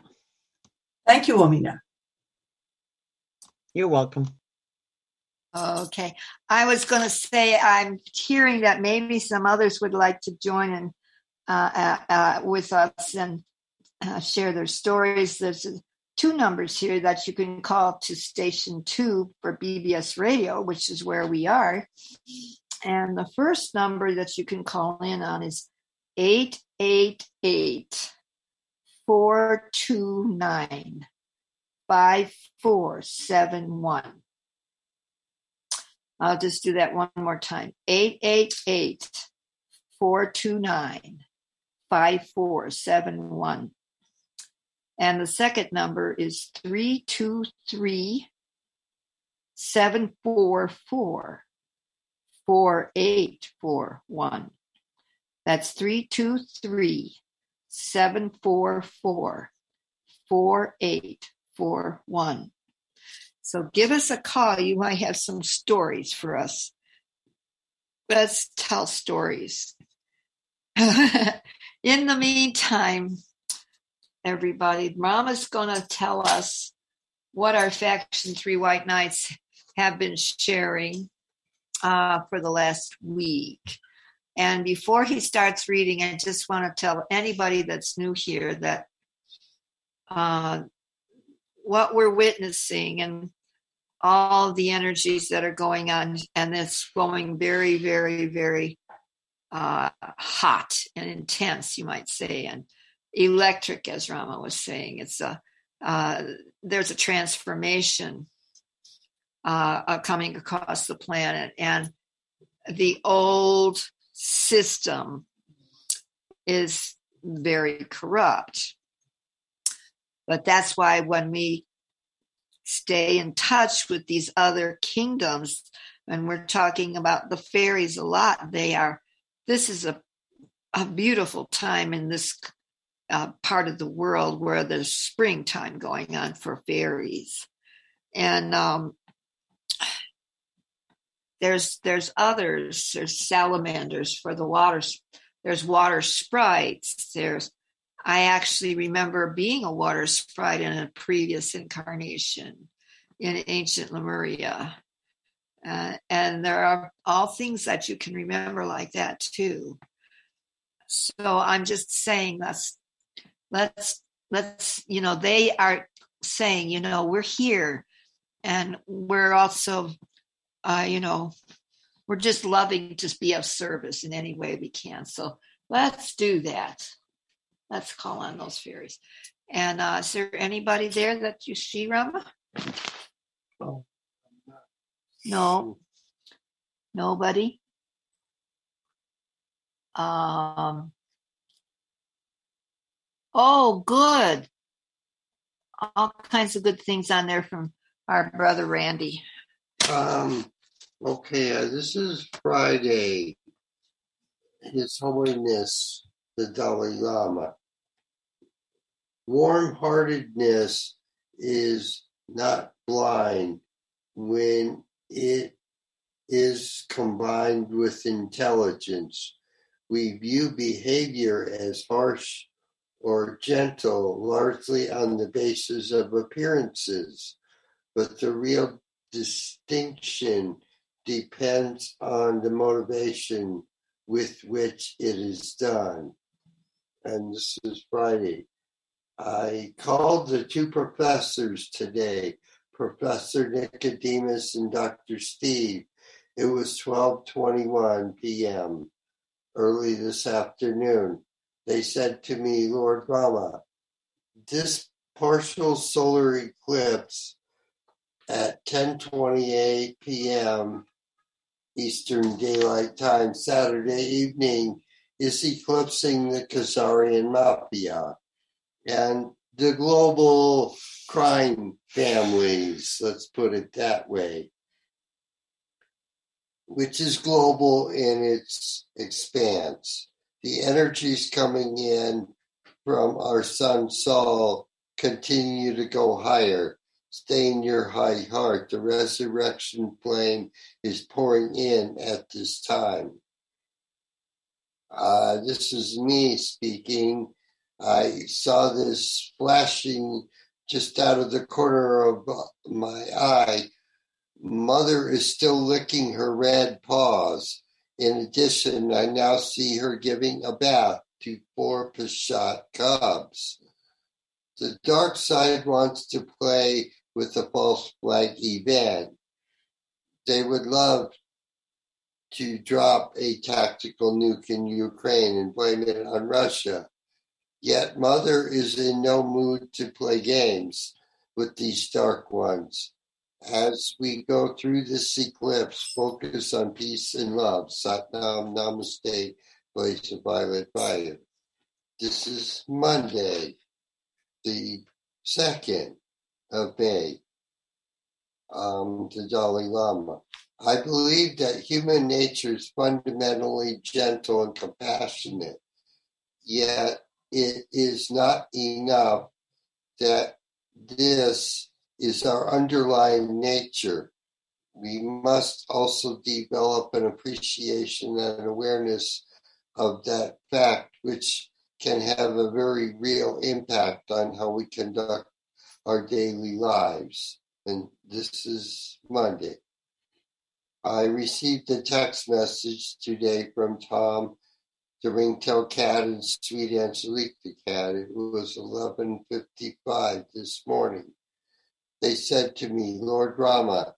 Thank you Omena You're welcome. Okay. I was going to say I'm hearing that maybe some others would like to join in uh, uh, uh, with us and uh, share their stories. There's two numbers here that you can call to station two for BBS radio, which is where we are. And the first number that you can call in on is 888 429 5471. I'll just do that one more time 888 429 5471. And the second number is 323 744 4841. That's 323 744 4841. So give us a call. You might have some stories for us. Let's tell stories. In the meantime, everybody, Mama's going to tell us what our Faction 3 White Knights have been sharing uh, for the last week. And before he starts reading, I just want to tell anybody that's new here that uh, what we're witnessing and all the energies that are going on, and it's going very, very, very uh, hot and intense, you might say, and electric, as Rama was saying. It's a uh, there's a transformation uh, coming across the planet, and the old system is very corrupt. But that's why when we stay in touch with these other kingdoms, and we're talking about the fairies a lot, they are, this is a, a beautiful time in this uh, part of the world where there's springtime going on for fairies. And um, there's there's others. There's salamanders for the water. There's water sprites. There's I actually remember being a water sprite in a previous incarnation in ancient Lemuria. Uh, and there are all things that you can remember like that too. So I'm just saying let's let's let's you know they are saying you know we're here and we're also uh, you know we're just loving to be of service in any way we can. So let's do that let's call on those fairies. And uh, is there anybody there that you see, Rama? Oh, no, nobody. Um. Oh, good. All kinds of good things on there from our brother Randy. Um. Okay, uh, this is Friday. His Holiness the Dalai Lama warm heartedness is not blind when it is combined with intelligence. We view behavior as harsh or gentle largely on the basis of appearances, but the real distinction depends on the motivation with which it is done. And this is Friday. I called the two professors today, Professor Nicodemus and Dr. Steve. It was 12:21 p.m. early this afternoon. They said to me, Lord Rama, this partial solar eclipse at 10:28 p.m. Eastern Daylight Time Saturday evening is eclipsing the Khazarian Mafia and the global crime families, let's put it that way, which is global in its expanse. The energies coming in from our sun Sol continue to go higher. Stay in your high heart. The resurrection flame is pouring in at this time. Uh, this is me speaking I saw this flashing just out of the corner of my eye. Mother is still licking her red paws. In addition, I now see her giving a bath to four Peshat cubs. The dark side wants to play with the false flag event. They would love to drop a tactical nuke in Ukraine and blame it on Russia. Yet Mother is in no mood to play games with these dark ones. As we go through this eclipse, focus on peace and love. Satnam Namaste, blaze of violet fire. This is Monday, the 2nd May. Um, the Dalai Lama. I believe that human nature is fundamentally gentle and compassionate, yet it is not enough that this is our underlying nature. We must also develop an appreciation and awareness of that fact, which can have a very real impact on how we conduct our daily lives. And this is Monday. I received a text message today from Tom the ringtail cat and sweet Angelique the cat. It was 11.55 this morning. they said to me, Lord Rama,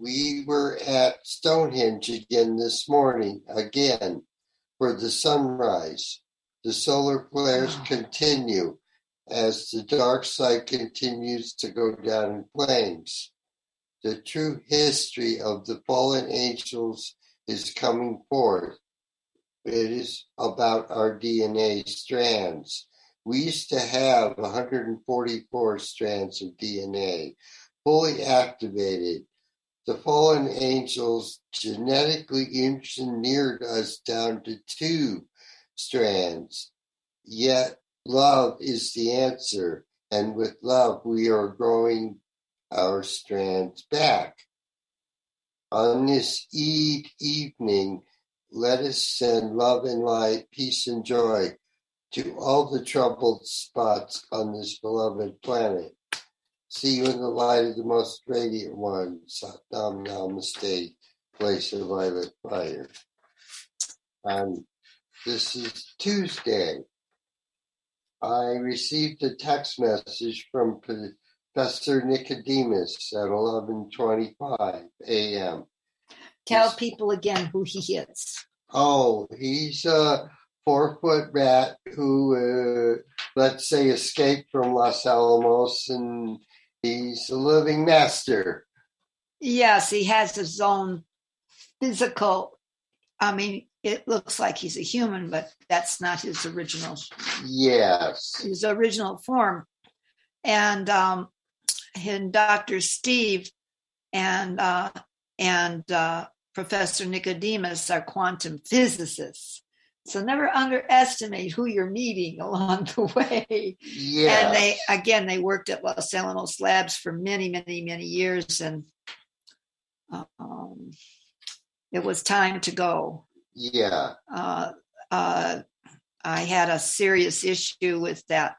we were at Stonehenge again this morning, again, for the sunrise. The solar flares continue as the dark side continues to go down in flames. The true history of the fallen angels is coming forth. It is about our DNA strands. We used to have 144 strands of DNA fully activated. The fallen angels genetically engineered us down to two strands. Yet love is the answer, and with love we are growing our strands back. On this Eid evening, let us send love and light, peace and joy to all the troubled spots on this beloved planet. See you in the light of the most radiant one, Sat Nam Namaste, place of violet fire. And this is Tuesday. I received a text message from Professor Nicodemus at 11:25 a.m. Tell He's- people again who he is. Oh, he's a four foot rat who, uh, let's say, escaped from Los Alamos and he's a living master. Yes, he has his own physical. I mean, it looks like he's a human, but that's not his original Yes. his original form. And um, and Dr. Steve and uh, and uh, Professor Nicodemus are quantum physicists. So never underestimate who you're meeting along the way. Yeah. And they again they worked at Los Alamos Labs for many, many, many years, and um, it was time to go. Yeah. Uh, uh, I had a serious issue with that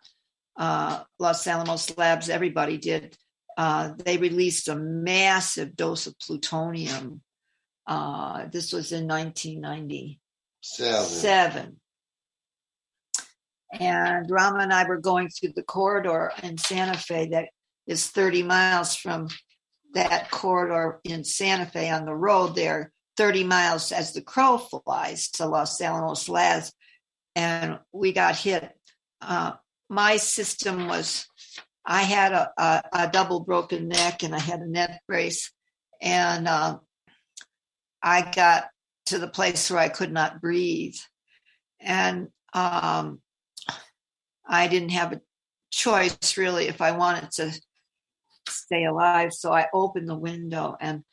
uh, Los Alamos Labs. Everybody did. Uh, they released a massive dose of plutonium. Uh, this was in 1990 Seven. seven. And Rama and I were going through the corridor in Santa Fe that is 30 miles from that corridor in Santa Fe on the road there, 30 miles as the crow flies to Los Alamos Labs. And we got hit. Uh, my system was, I had a, a, a double broken neck and I had a neck brace. And uh, I got to the place where I could not breathe. And um, I didn't have a choice really if I wanted to stay alive. So I opened the window and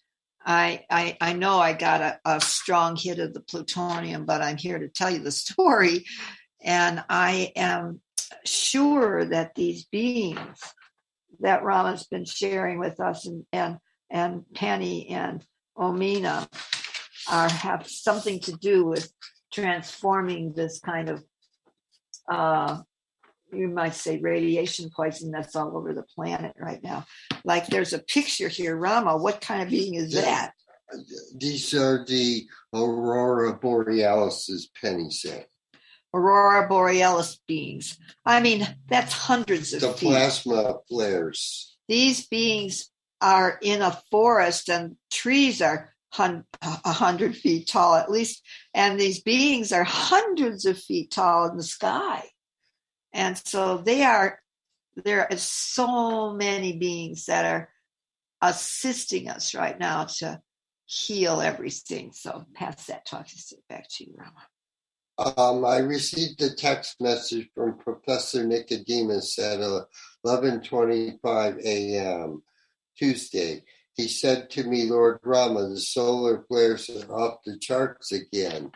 I, I, I know I got a, a strong hit of the plutonium, but I'm here to tell you the story. And I am sure that these beings that Rama's been sharing with us and, and, and Penny and Omena are have something to do with transforming this kind of uh you might say radiation poison that's all over the planet right now. Like there's a picture here rama what kind of being is that? These are the Aurora Borealis, as Penny said. aurora borealis beings. I mean that's hundreds of The feet. plasma flares. these beings are in a forest and trees are a hundred feet tall at least. And these beings are hundreds of feet tall in the sky and so they are there are so many beings that are assisting us right now to heal everything so pass that talk back to you rama Um, I received a text message from Professor Nicodemus at 11:25 a.m. Tuesday. He said to me, Lord Rama, the solar flares are off the charts again.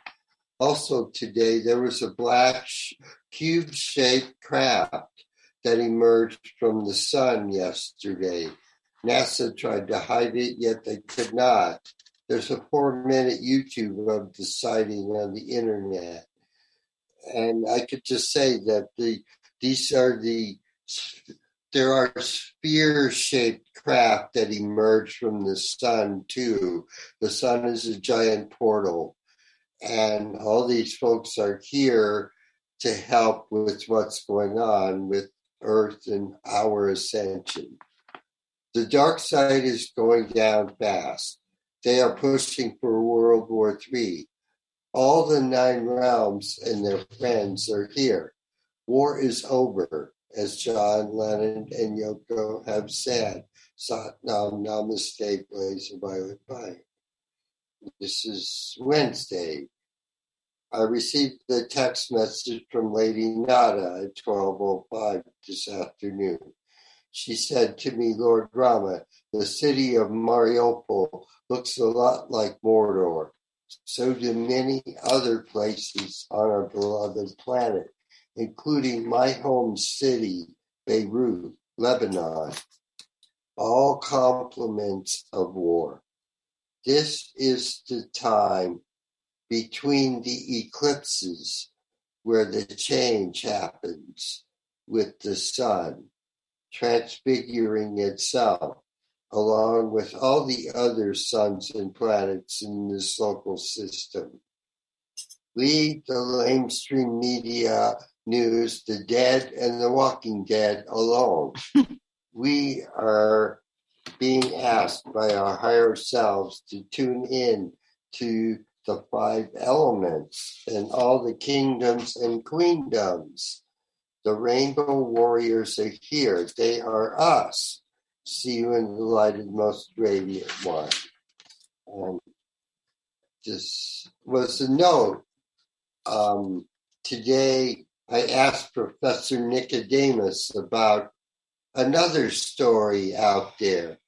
Also today, there was a black cube-shaped craft that emerged from the sun yesterday. NASA tried to hide it, yet they could not. There's a four-minute YouTube of the sighting on the internet and I could just say that the these are the there are sphere shaped craft that emerge from the sun too. The sun is a giant portal, and all these folks are here to help with what's going on with Earth and our ascension. The dark side is going down fast. They are pushing for World War III. All the nine realms and their friends are here. War is over, as John Lennon and Yoko have said. Sat Nam Namaste, Blaze of Violet Fire. This is Wednesday. I received the text message from Lady Nada at 12.05 this afternoon. She said to me, Lord Rama, the city of Mariupol looks a lot like Mordor. So do many other places on our beloved planet, including my home city, Beirut, Lebanon. All complements of war. This is the time between the eclipses where the change happens with the sun transfiguring itself along with all the other suns and planets in this local system. Leave the mainstream media news, the dead and the walking dead alone. we are being asked by our higher selves to tune in to the five elements and all the kingdoms and queendoms. The rainbow warriors are here. They are us. See you in the lighted, most radiant one. And this was a note. Um, today, I asked Professor Nicodemus about another story out there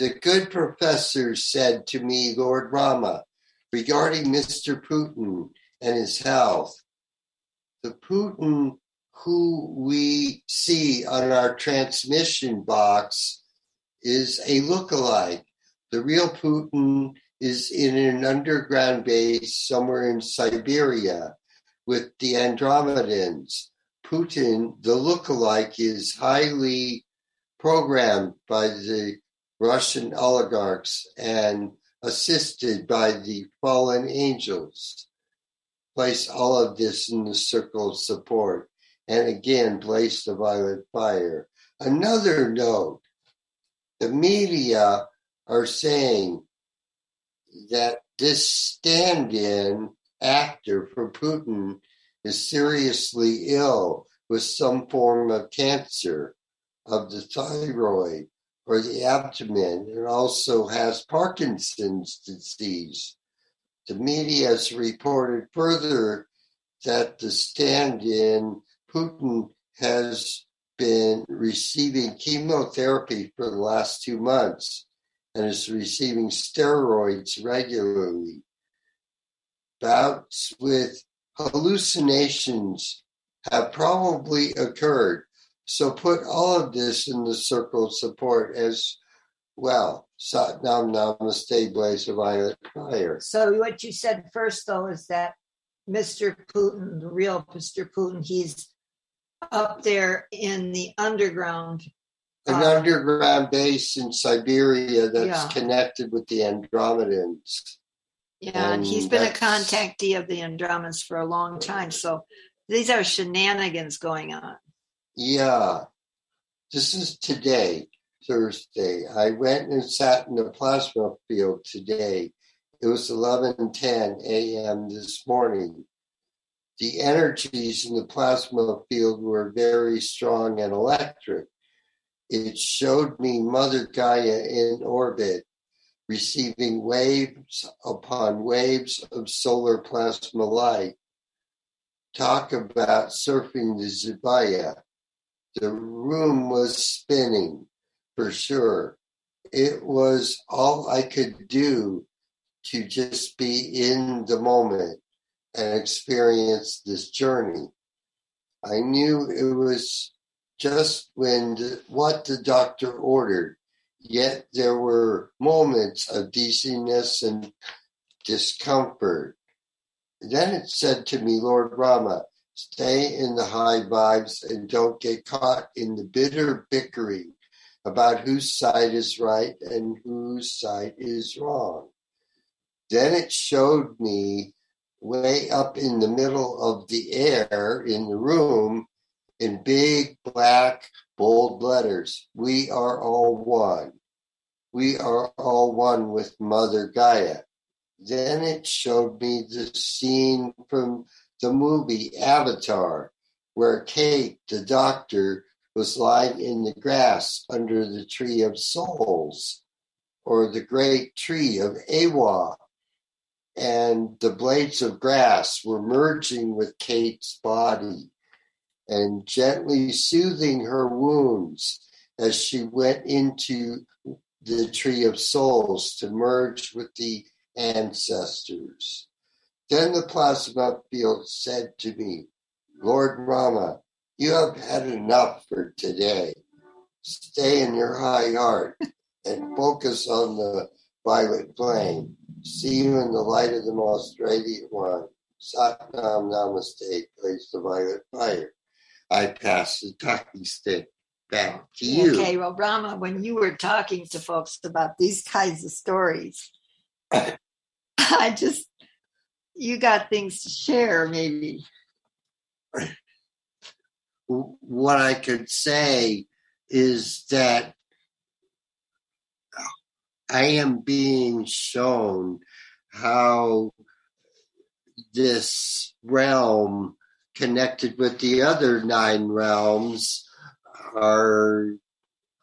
the good professor said to me, Lord Rama, regarding Mr. Putin and his health, the Putin who we see on our transmission box is a look-alike. The real Putin is in an underground base somewhere in Siberia with the Andromedans. Putin, the look-alike, is highly programmed by the Russian oligarchs and assisted by the fallen angels. Place all of this in the circle of support and again place the violet fire. Another note the media are saying that this stand in actor for Putin is seriously ill with some form of cancer of the thyroid or the abdomen and also has Parkinson's disease. The media has reported further that the stand in Putin has been receiving chemotherapy for the last two months and is receiving steroids regularly. Bouts with hallucinations have probably occurred so put all of this in the circle of support as well. Sat Nam Namaste, blaze of violet fire. So what you said first, though, is that Mr. Putin, the real Mr. Putin, he's up there in the underground. An uh, underground base in Siberia that's Yeah. connected with the Andromedans. Yeah, and And he's been a contactee of the Andromedans for a long time. So these are shenanigans going on. Yeah. This is today, Thursday. I went and sat in the plasma field today. It was 11:10 a.m. this morning. The energies in the plasma field were very strong and electric. It showed me Mother Gaia in orbit, receiving waves upon waves of solar plasma light. Talk about surfing the Zubaya. The room was spinning for sure. It was all I could do to just be in the moment and experience this journey. I knew it was just when the, what the doctor ordered, yet there were moments of dizziness and discomfort. Then it said to me, Lord Rama, stay in the high vibes and don't get caught in the bitter bickering about whose side is right and whose side is wrong. Then it showed me way up in the middle of the air in the room in big black bold letters. We are all one. We are all one with Mother Gaia. Then it showed me the scene from the movie Avatar, where Kate, the doctor, was lying in the grass under the tree of souls, or the great tree of Eywa. And the blades of grass were merging with Kate's body and gently soothing her wounds as she went into the tree of souls to merge with the ancestors. Then the plasma field said to me, Lord Rama, you have had enough for today. Stay in your high heart and focus on the violet flame. See you in the light of the most radiant one. Sat Nam Namaste, place the violet fire. I pass the talking stick back to you. Okay, well, Rama, when you were talking to folks about these kinds of stories, I just, you got things to share, maybe. What I could say is that I am being shown how this realm connected with the other nine realms are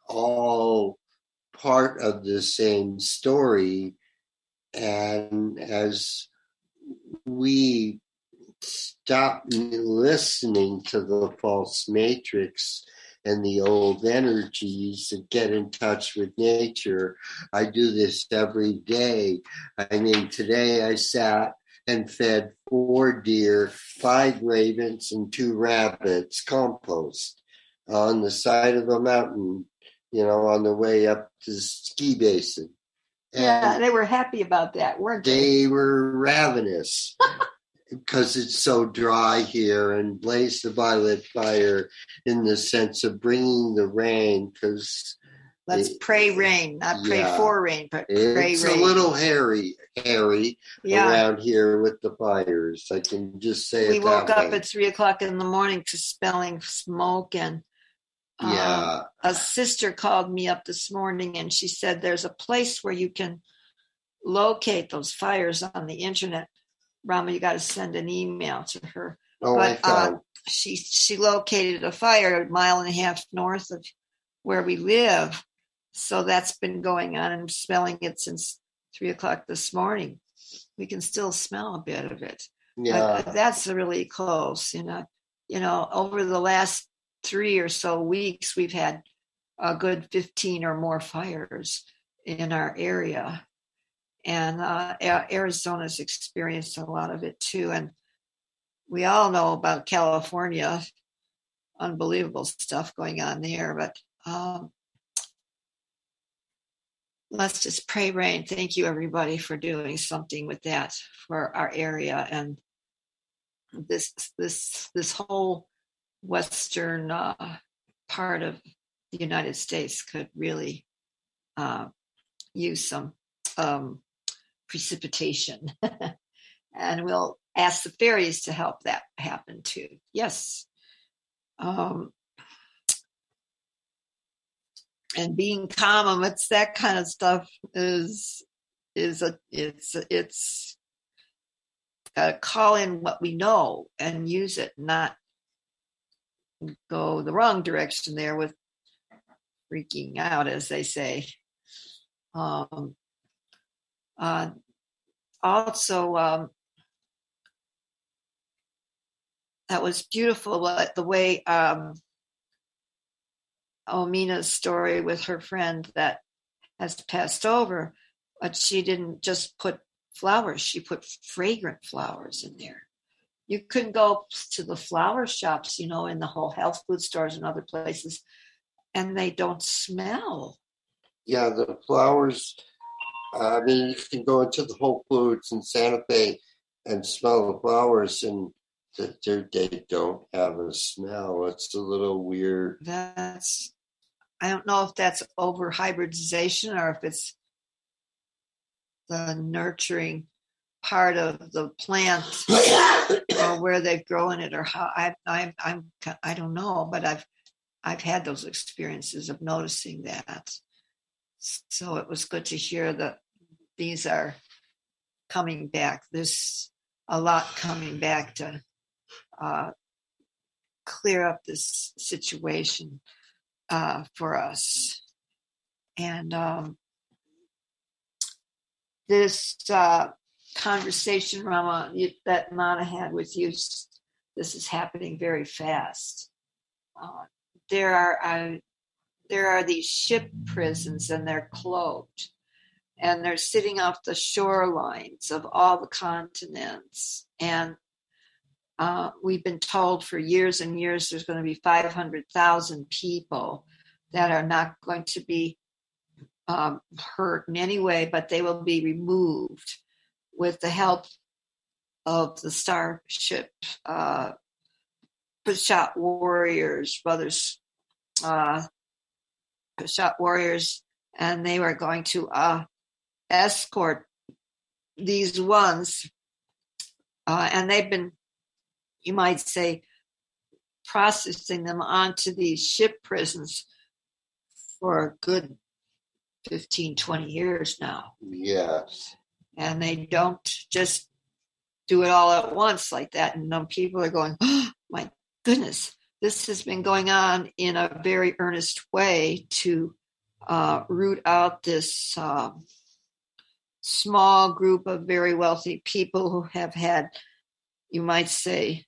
all part of the same story. And as we stop listening to the false matrix and the old energies and get in touch with nature. I do this every day. I mean, today I sat and fed four deer, five ravens, and two rabbits compost on the side of a mountain, you know, on the way up to the ski basin. And yeah, they were happy about that, weren't they? they were ravenous because it's so dry here and blaze the violet fire in the sense of bringing the rain because Let's it- pray rain, not pray yeah. for rain, but pray it's rain. a little hairy hairy yeah. around here with the fires i can just say We woke up at three o'clock in the morning to smelling smoke and um, yeah a sister called me up this morning and she said there's a place where you can locate those fires on the internet. Rama, you got to send an email to her. oh but, uh, She she located a fire a mile and a half north of where we live, so that's been going on. and smelling it since three o'clock this morning. We can still smell a bit of it. yeah But that's really close. You know, you know, over the last three or so weeks, we've had a good fifteen or more fires in our area, and uh, Arizona's experienced a lot of it too. And we all know about California, unbelievable stuff going on there. But um, let's just pray rain. Thank you, everybody, for doing something with that for our area and this this this whole western uh, part of the United States could really uh, use some um, precipitation, and we'll ask the fairies to help that happen too. Yes. Um, and being calm amidst that kind of stuff is is a it's it's uh, call in what we know and use it, not go the wrong direction there with freaking out, as they say. Um, uh, also, um, that was beautiful the way um, Omena's story with her friend that has passed over, but she didn't just put flowers, she put fragrant flowers in there. You couldn't go to the flower shops, you know, in the whole health food stores and other places, and they don't smell. yeah the flowers i mean you can go into the whole foods in santa fe and smell the flowers and th- they don't have a smell it's a little weird That's, I don't know if that's over hybridization or if it's the nurturing part of the plant or where they've grown it or how I, I I'm I don't know, but I've I've had those experiences of noticing that. So it was good to hear that these are coming back. There's a lot coming back to uh, clear up this situation uh, for us. And um, this uh, conversation, Rama, that Mana had with you, this is happening very fast. Uh, there are uh, there are these ship prisons, and they're cloaked, and they're sitting off the shorelines of all the continents. And uh, we've been told for years and years there's going to be 500,000 people that are not going to be um, hurt in any way, but they will be removed with the help of the Starship uh, Warriors, brothers, uh, Warriors, and they were going to uh, escort these ones, uh, and they've been, you might say, processing them onto these ship prisons for a good 15, 20 years now. Yes. And they don't just do it all at once like that. And people are going, oh, my goodness, this has been going on in a very earnest way to uh, root out this uh, small group of very wealthy people who have had, you might say,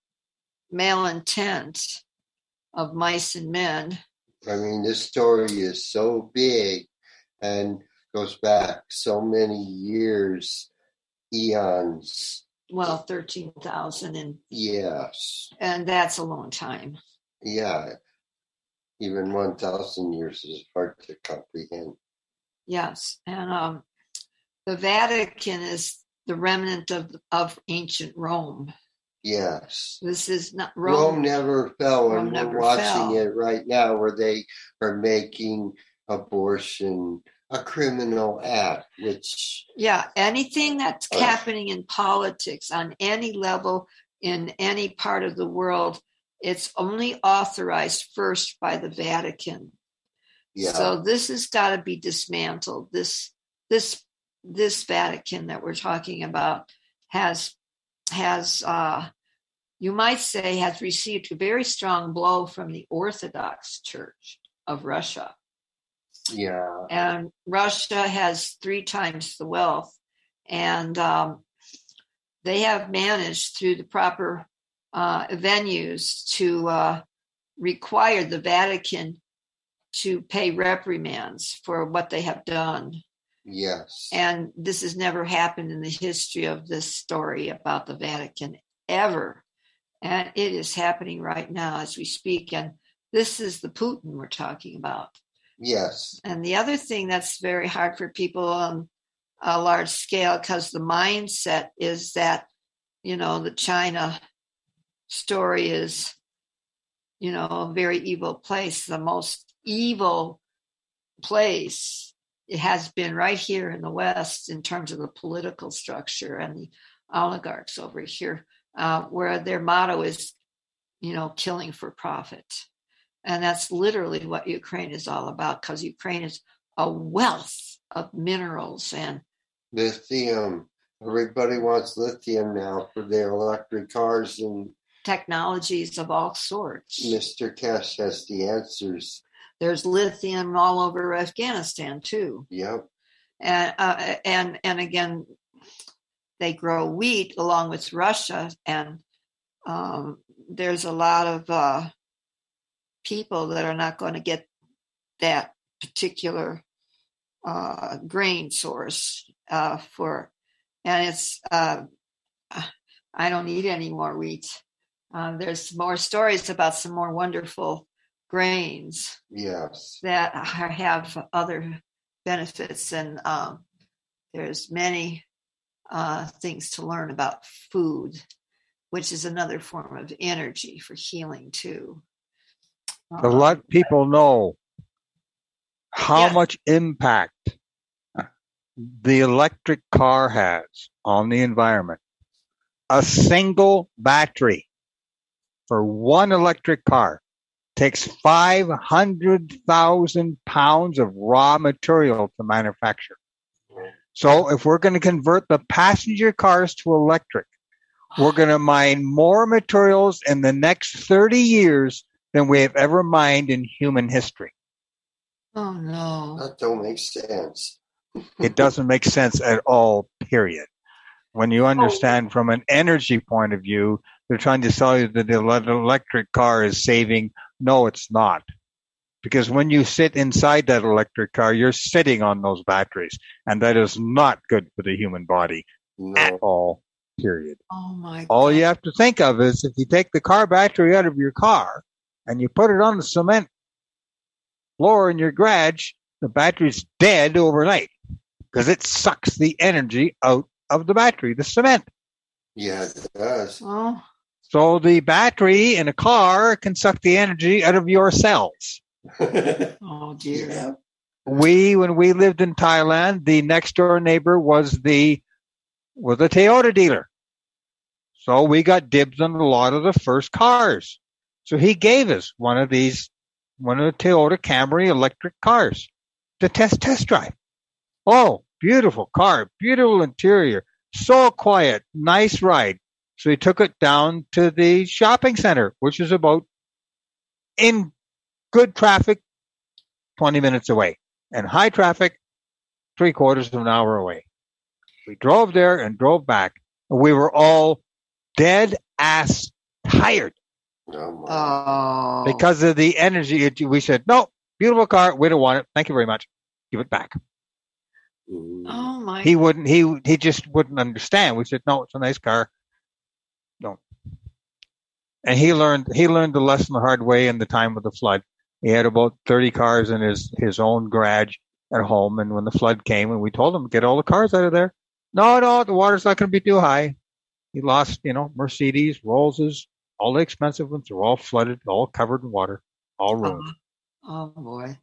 malintent of mice and men. I mean, this story is so big and goes back so many years, eons. Well, 13,000 and Yes. and that's a long time. Yeah. Even 1,000 years is hard to comprehend. Yes. And um the Vatican is the remnant of of ancient Rome. Yes. This is not Rome, Rome. never fell, Rome and we're watching fell. it right now where they are making abortion a criminal act, which, Yeah, anything that's Ugh. happening in politics on any level in any part of the world, it's only authorized first by the Vatican. yeah, So this has got to be dismantled. This this this Vatican that we're talking about has has uh, you might say has received a very strong blow from the Orthodox Church of Russia. Yeah, And Russia has three times the wealth, and um, they have managed through the proper uh, venues to uh, require the Vatican to pay reprimands for what they have done. yes, And this has never happened in the history of this story about the Vatican ever. And it is happening right now as we speak. And this is the Putin we're talking about. Yes, And the other thing that's very hard for people on a large scale, because the mindset is that, you know, the China story is, you know, a very evil place, the most evil place it has been right here in the West in terms of the political structure and the oligarchs over here, uh, where their motto is, you know, killing for profit. And that's literally what Ukraine is all about because Ukraine is a wealth of minerals and lithium. Everybody wants lithium now for their electric cars, and technologies of all sorts. Mr. Kesh has the answers. There's lithium all over Afghanistan too. Yep, and uh, and and again, they grow wheat along with Russia, and um, there's a lot of uh, people that are not going to get that particular uh, grain source uh, for, and it's uh, I don't eat any more wheat. Uh, there's more stories about some more wonderful grains yes, that have other benefits and um, there's many uh, things to learn about food which is another form of energy for healing too to Um, let people know how Yeah. much impact the electric car has on the environment. A single battery for one electric car takes 500,000 pounds of raw material to manufacture. So if we're going to convert the passenger cars to electric, we're going to mine more materials in the next 30 years than we have ever mined in human history. Oh no. That don't make sense. It doesn't make sense at all, period. When you understand oh. from an energy point of view, they're trying to sell you that the electric car is saving. No, it's not. Because when you sit inside that electric car, you're sitting on those batteries, and that is not good for the human body at all, period. Oh my All you have to think of is if you take the car battery out of your car and you put it on the cement floor in your garage, the battery's dead overnight because it sucks the energy out of the battery, the cement. Yeah, it does. Oh, So the battery in a car can suck the energy out of your cells. oh dear. yeah. We, when we lived in Thailand, the next door neighbor was the was a Toyota dealer. So we got dibs on a lot of the first cars. So he gave us one of these, one of the Toyota Camry electric cars to test test drive. Oh, beautiful car, beautiful interior, so quiet, nice ride. So he took it down to the shopping center, which is about in good traffic, 20 minutes away and high traffic, three quarters of an hour away. We drove there and drove back. And we were all dead ass tired Oh. Oh. because of the energy. It, we said, no, beautiful car. We don't want it. Thank you very much. Give it back. Mm. Oh my. He wouldn't, he, he just wouldn't understand. We said, no, it's a nice car. No. And he learned, he learned the lesson the hard way in the time of the flood. He had about 30 cars in his, his own garage at home. And when the flood came and we told him, get all the cars out of there. No, no, the water's not going to be too high. He lost, you know, Mercedes, Rolls's, all the expensive ones are all flooded, all covered in water, all uh-huh. ruined. Oh boy.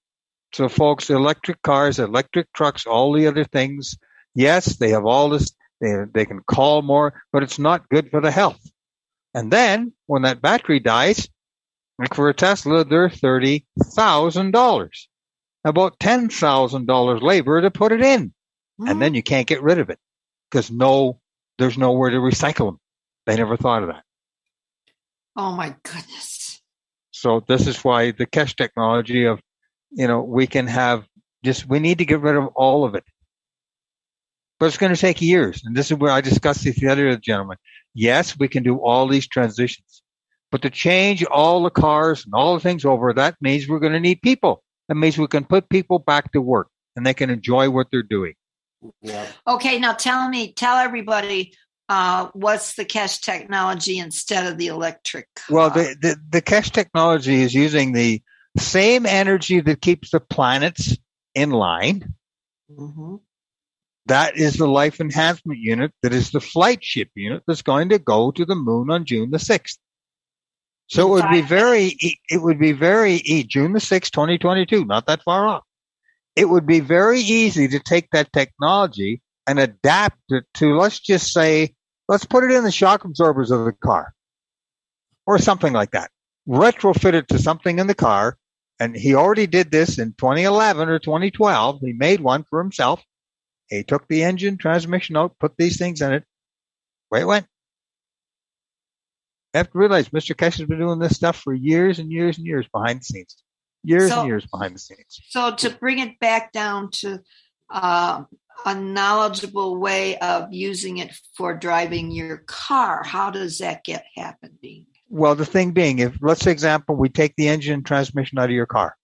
So, folks, electric cars, electric trucks, all the other things, yes, they have all this, they, they can call more, but it's not good for the health. And then when that battery dies, like for a Tesla, they're $30,000. About $10,000 labor to put it in. And then hmm. you can't get rid of it because no, there's nowhere to recycle them. They never thought of that. Oh my goodness. So this is why the Kesh technology of, you know, we can have just, we need to get rid of all of it. But it's going to take years. And this is where I discussed with the other gentleman. Yes, we can do all these transitions, but to change all the cars and all the things over, that means we're going to need people. That means we can put people back to work and they can enjoy what they're doing. Yeah. Okay, now tell me, tell everybody, uh, what's the Kesh technology instead of the electric? Well, the, the, the Kesh technology is using the same energy that keeps the planets in line. Mhm. That is the life enhancement unit that is the flight ship unit that's going to go to the moon on June the 6th. So it would be very, it would be very, June the 6th, 2022, not that far off. It would be very easy to take that technology and adapt it to, let's just say, let's put it in the shock absorbers of the car or something like that. Retrofit it to something in the car. And he already did this in 2011 or 2012. He made one for himself. He took the engine, transmission out, put these things in it. Away it went. You have to realize Mr. Kesh has been doing this stuff for years and years and years behind the scenes. Years So- and years behind the scenes. So to bring it back down to uh, a knowledgeable way of using it for driving your car, how does that get happening? Well, the thing being, if let's say example, we take the engine and transmission out of your car.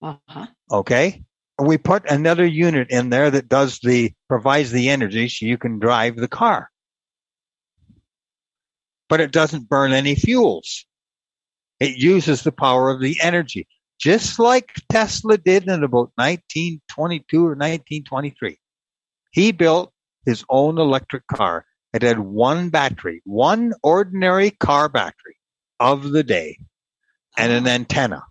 Uh-huh. Okay. We put another unit in there that does the, provides the energy so you can drive the car. But it doesn't burn any fuels. It uses the power of the energy, just like Tesla did in about 1922 or 1923. He built his own electric car. It had one battery, one ordinary car battery of the day and an ah. antenna.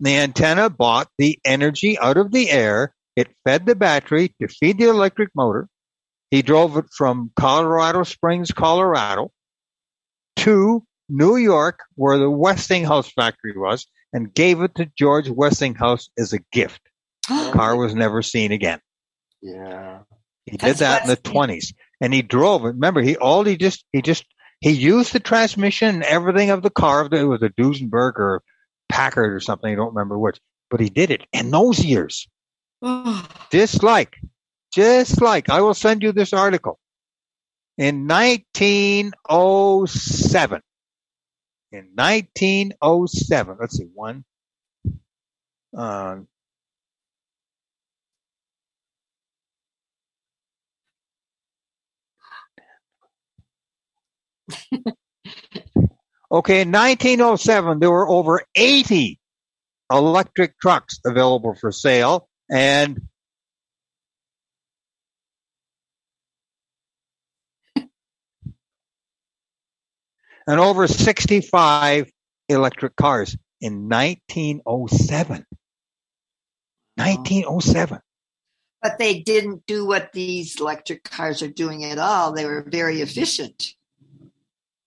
The antenna bought the energy out of the air. It fed the battery to feed the electric motor. He drove it from Colorado Springs, Colorado to New York, where the Westinghouse factory was. and gave it to George Westinghouse as a gift. The car was never seen again. Yeah. He did That's that in the twenties, and he drove. Remember, he all he just he just he used the transmission and everything of the car. It was a Duesenberg or Packard or something. I don't remember which, but he did it in those years. Just like, just like I will send you this article in 1907. In 1907, let's see, one. Um, Okay, in 1907, there were over 80 electric trucks available for sale, and and over 65 electric cars in 1907. 1907. But they didn't do what these electric cars are doing at all. They were very efficient.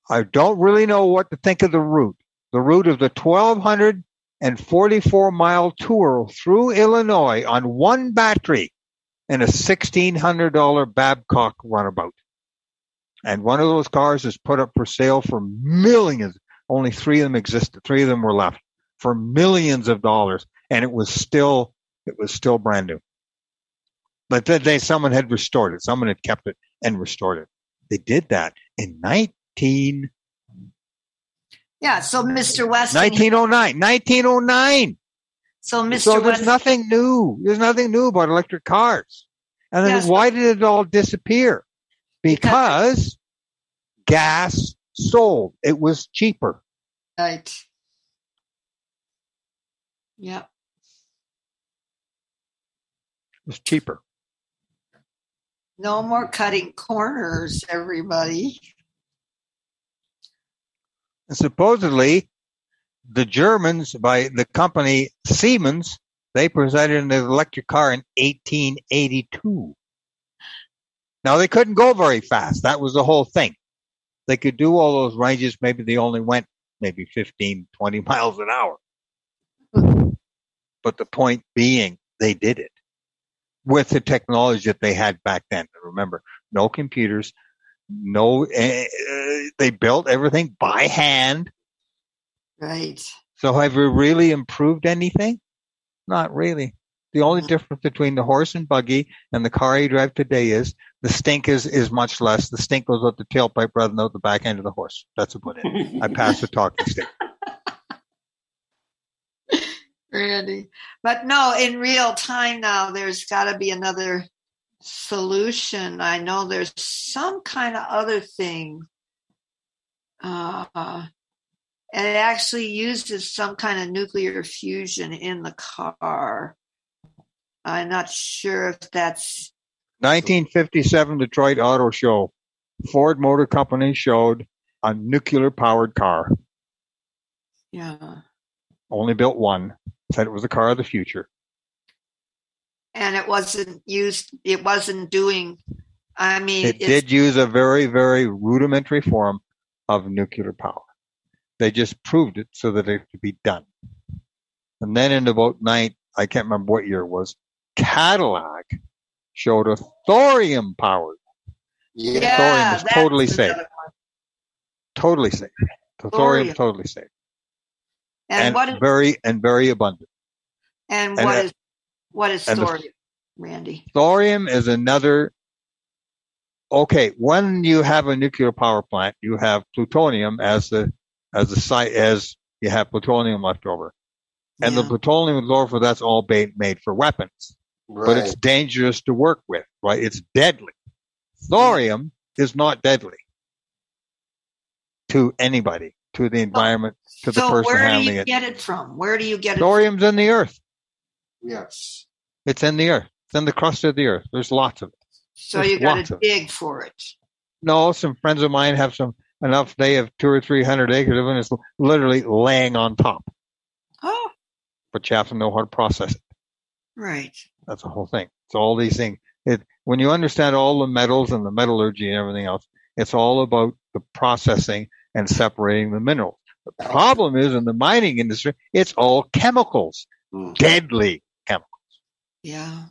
I don't really know what to think of the route. The route of the 1,244 mile tour through Illinois on one battery and a $1,600 Babcock runabout. And one of those cars is put up for sale for millions. Only three of them existed. Three of them were left for millions of dollars. And it was still, it was still brand new. But then they, someone had restored it. Someone had kept it and restored it. They did that in 19, Yeah. So Mr. Westing. 1909. 1909. so Mr. So there's Westing. nothing new. There's nothing new about electric cars. And then Yes, why did it all disappear? Because gas sold. It was cheaper. Right. Yeah. It was cheaper. No more cutting corners, everybody. And supposedly, the Germans, by the company Siemens, they presented an electric car in 1882. Now, they couldn't go very fast. That was the whole thing. They could do all those ranges. Maybe they only went maybe 15, 20 miles an hour. But the point being, they did it with the technology that they had back then. Remember, no computers, no, uh, they built everything by hand. Right. So have we really improved anything? Not really. The only difference between the horse and buggy and the car you drive today is the stink is, is much less. The stink goes out the tailpipe rather than out the back end of the horse. That's about it. I pass the talking stick. Randy. But no, in real time now, there's got to be another solution. I know there's some kind of other thing. Uh, and it actually uses some kind of nuclear fusion in the car. I'm not sure if that's 1957 Detroit Auto Show. Ford Motor Company showed a nuclear powered car. yeah. Only built one. Said it was the car of the future. And it wasn't used. It wasn't doing. I mean, It did use a very, very rudimentary form of nuclear power. They just proved it so that it could be done. And then in about nine, I can't remember what year it was, Cadillac showed a thorium powered, Yeah. Yeah, thorium is totally safe. totally safe. The thorium Thorium. is totally safe And, and, what is very and very abundant. and and what the- is what is and the- thorium, Randy? Thorium is another. Okay, when you have a nuclear power plant, you have plutonium as the as the site as you have plutonium left over, and the plutonium left over that's all ba- made for weapons, Right. but it's dangerous to work with. Right? It's deadly. Hmm. Thorium is not deadly to anybody, to the oh, environment, to the so person where do you get it from? Where do you get it? Thorium's in the earth. Yes. It's in the earth. It's in the crust of the earth. There's lots of it. So there's you got to dig for it. No, some friends of mine have some enough. They have two or three hundred acres of it. and It's literally laying on top, Oh, but you have to know how to process it. right. That's the whole thing. It's all these things. It, when you understand all the metals and the metallurgy and everything else, it's all about the processing and separating the minerals. The problem is in the mining industry, it's all chemicals, Mm. deadly. Yeah.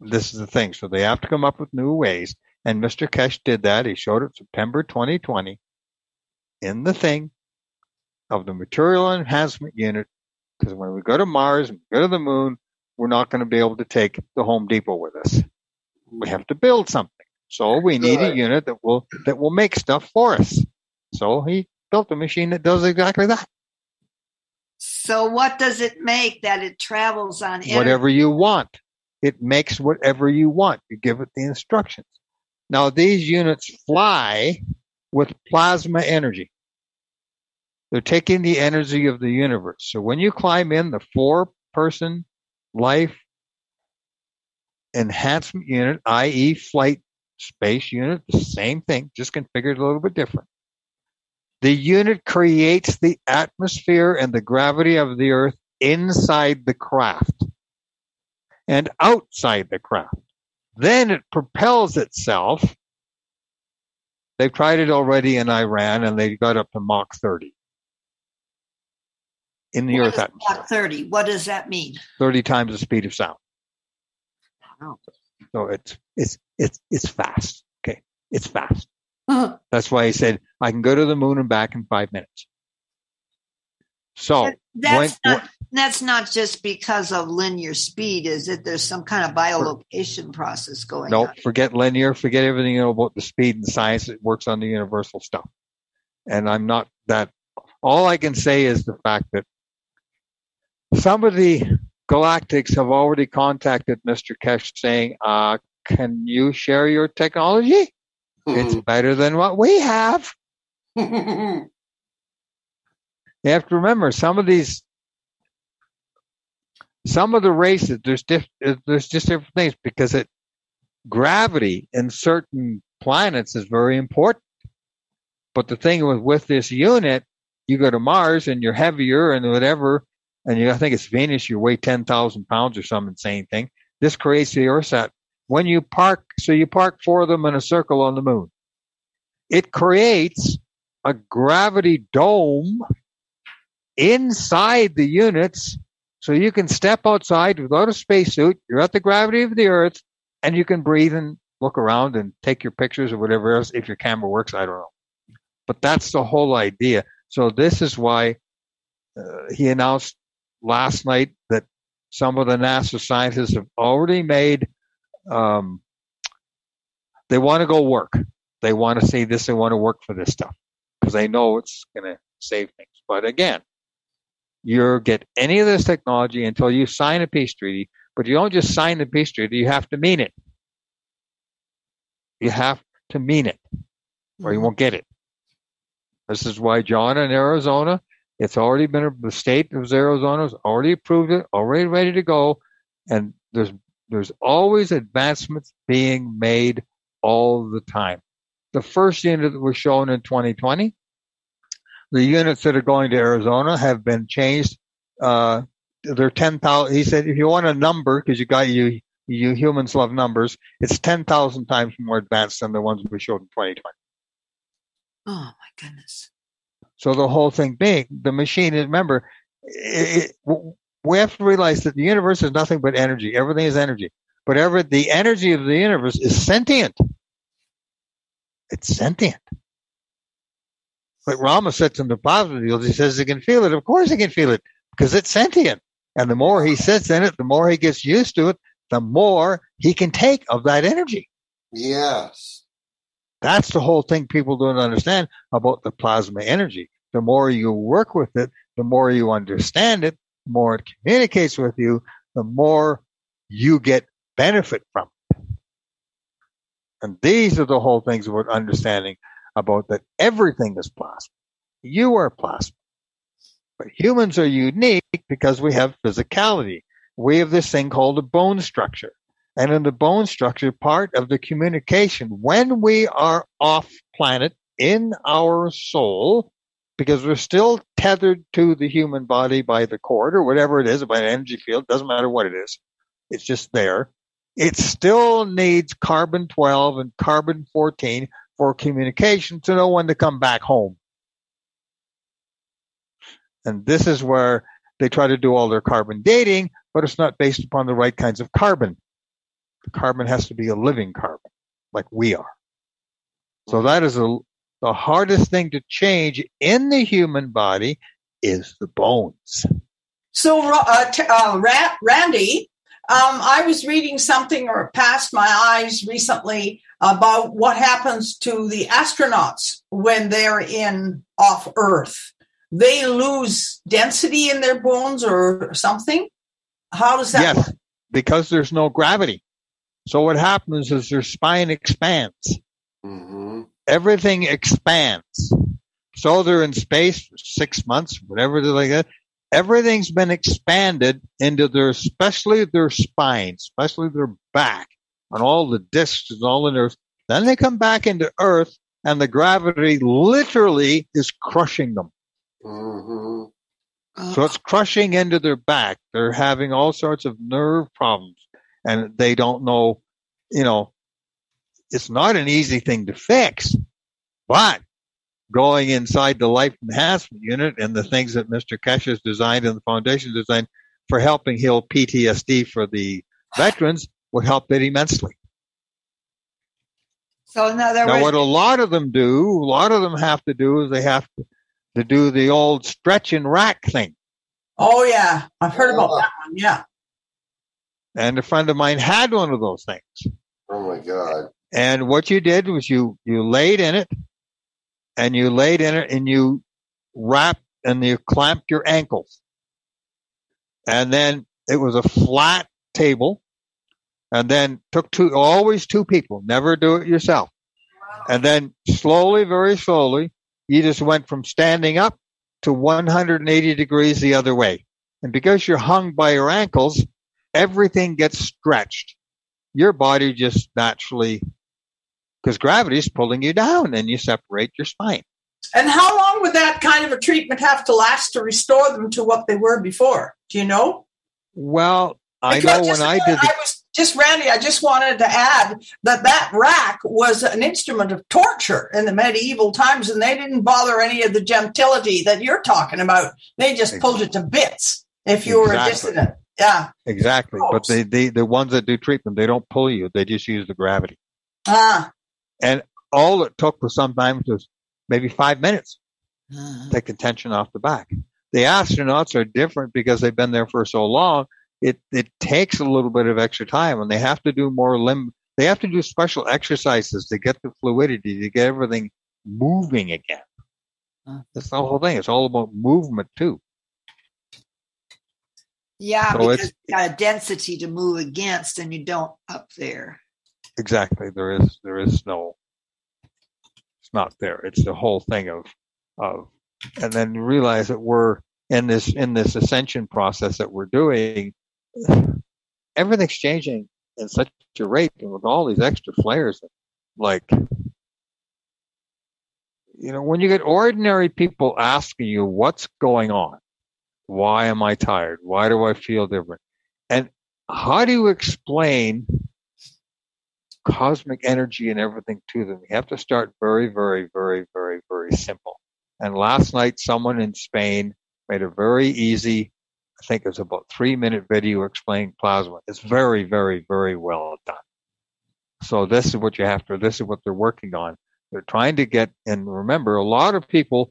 This is the thing. So they have to come up with new ways. And Mr. Kesh did that. He showed it September 2020 in the thing of the material enhancement unit. Because when we go to Mars and go to the moon, we're not going to be able to take the Home Depot with us. We have to build something. So we need a unit that will that will make stuff for us. So he built a machine that does exactly that. So what does it make that it travels on energy? whatever you want. It makes whatever you want. You give it the instructions. Now these units fly with plasma energy. They're taking the energy of the universe. So when you climb in the four person life enhancement unit, i.e. flight space unit, the same thing, just configured a little bit different. The unit creates the atmosphere and the gravity of the earth inside the craft and outside the craft. Then it propels itself. They've tried it already in Iran and they got up to Mach 30 in the What Earth is atmosphere, Mach 30. What does that mean? 30 times the speed of sound. Wow. So it's, it's, it's, it's fast. Okay. It's fast. That's That's why he said, I can go to the moon and back in five minutes. So when- not that's not just because of linear speed, is it? There's some kind of bilocation process going Nope, on. No, forget linear, forget everything you know about the speed and science. It works on the universal stuff. And I'm not that. All I can say is the fact that some of the galactics have already contacted Mr. Kesh saying, uh, can you share your technology? It's better than what we have. You have to remember some of these, some of the races. There's diff, there's just different things because it gravity in certain planets is very important. But the thing with with this unit, you go to Mars and you're heavier and whatever, and you I think it's Venus, you weigh ten thousand pounds or some insane thing. This creates the Earthsat. When you park, so you park four of them in a circle on the moon. It creates a gravity dome inside the units so you can step outside without a spacesuit. You're at the gravity of the earth and you can breathe and look around and take your pictures or whatever else if your camera works. I don't know. But that's the whole idea. So this is why uh, he announced last night that some of the NASA scientists have already made, um, they want to go work. They want to see this. They want to work for this stuff because they know it's going to save things. But again, you get any of this technology until you sign a peace treaty, but you don't just sign the peace treaty, you have to mean it. You have to mean it, or you won't get it. This is why John in Arizona, it's already been the state of Arizona has already approved it, already ready to go, and there's there's always advancements being made all the time. The first unit that was shown in 2020 the units that are going to Arizona have been changed. Uh, they're 10,000. He said, if you want a number, because you got you, you humans love numbers, it's 10,000 times more advanced than the ones we showed in 2020. Oh my goodness. So the whole thing being, the machine, remember, it, it, we have to realize that the universe is nothing but energy. Everything is energy. But ever, the energy of the universe is sentient. It's sentient. Like Rama sits in the plasma field, he says he can feel it. Of course he can feel it because it's sentient. And the more he sits in it, the more he gets used to it, the more he can take of that energy. Yes. That's the whole thing people don't understand about the plasma energy. The more you work with it, the more you understand it, more it communicates with you, the more you get benefit from it. And these are the whole things about understanding about that everything is plasma. You are plasma. But humans are unique because we have physicality. We have this thing called a bone structure. And in the bone structure, part of the communication, when we are off planet in our soul, because we're still tethered to the human body by the cord or whatever it is, by an energy field, doesn't matter what it is. It's just there. It still needs carbon 12 and carbon 14 for communication to know when to come back home. And this is where they try to do all their carbon dating, but it's not based upon the right kinds of carbon. The carbon has to be a living carbon, like we are. So that is a, the hardest thing to change in the human body is the bones. So, uh, t- uh, Randy, um, I was reading something or passed my eyes recently about what happens to the astronauts when they're in off Earth. They lose density in their bones or something. How does that yes, work? because there's no gravity. So what happens is their spine expands. Mm-hmm. Everything expands. So they're in space for six months, whatever they're like that. Everything's been expanded into their, especially their spine, especially their back, and all the discs and all the nerves. Then they come back into Earth, and the gravity literally is crushing them. Mm-hmm. So it's crushing into their back. They're having all sorts of nerve problems and they don't know, you know, it's not an easy thing to fix, but going inside the life enhancement unit and the things that Mr. Kesh has designed and the foundation designed for helping heal PTSD for the veterans would help it immensely. So in other Now, what a lot of them do, a lot of them have to do is they have to, to do the old stretch and rack thing. Oh, yeah. I've heard about that one. Yeah. And a friend of mine had one of those things. Oh my God. And what you did was you, you laid in it and you laid in it and you wrapped and you clamped your ankles. And then it was a flat table and then took two, always two people, never do it yourself. And then slowly, very slowly, you just went from standing up to 180 degrees the other way. And because you're hung by your ankles, everything gets stretched. Your body just naturally, because gravity is pulling you down and you separate your spine. And how long would that kind of a treatment have to last to restore them to what they were before? Do you know? Well, I Because know when I did the I was just Randy. I just wanted to add that that rack was an instrument of torture in the medieval times, and they didn't bother any of the gentility that you're talking about. They just pulled it to bits if you were a dissident. Yeah. Exactly. But they, they, the ones that do treatment, they don't pull you. They just use the gravity. Ah. And all it took was sometimes was maybe five minutes Uh, to take the tension off the back. The astronauts are different because they've been there for so long. It, it takes a little bit of extra time and they have to do more limb. They have to do special exercises to get the fluidity, to get everything moving again. Uh. That's the whole thing. It's all about movement too. yeah, So because it's- you got a density to move against, and you don't up there. Exactly. There is there is no it's not there. It's the whole thing of of and then you realize that we're in this in this ascension process that we're doing everything's changing in such a rate and with all these extra flares like you know when you get ordinary people asking you what's going on why am i tired why do i feel different and how do you explain cosmic energy and everything to them. You have to start very, very, very, very, very simple. And last night, someone in Spain made a very easy, I think it was about three minute video explaining plasma. It's very, very, very well done. So this is what you have to, this is what they're working on. They're trying to get, and remember, a lot of people,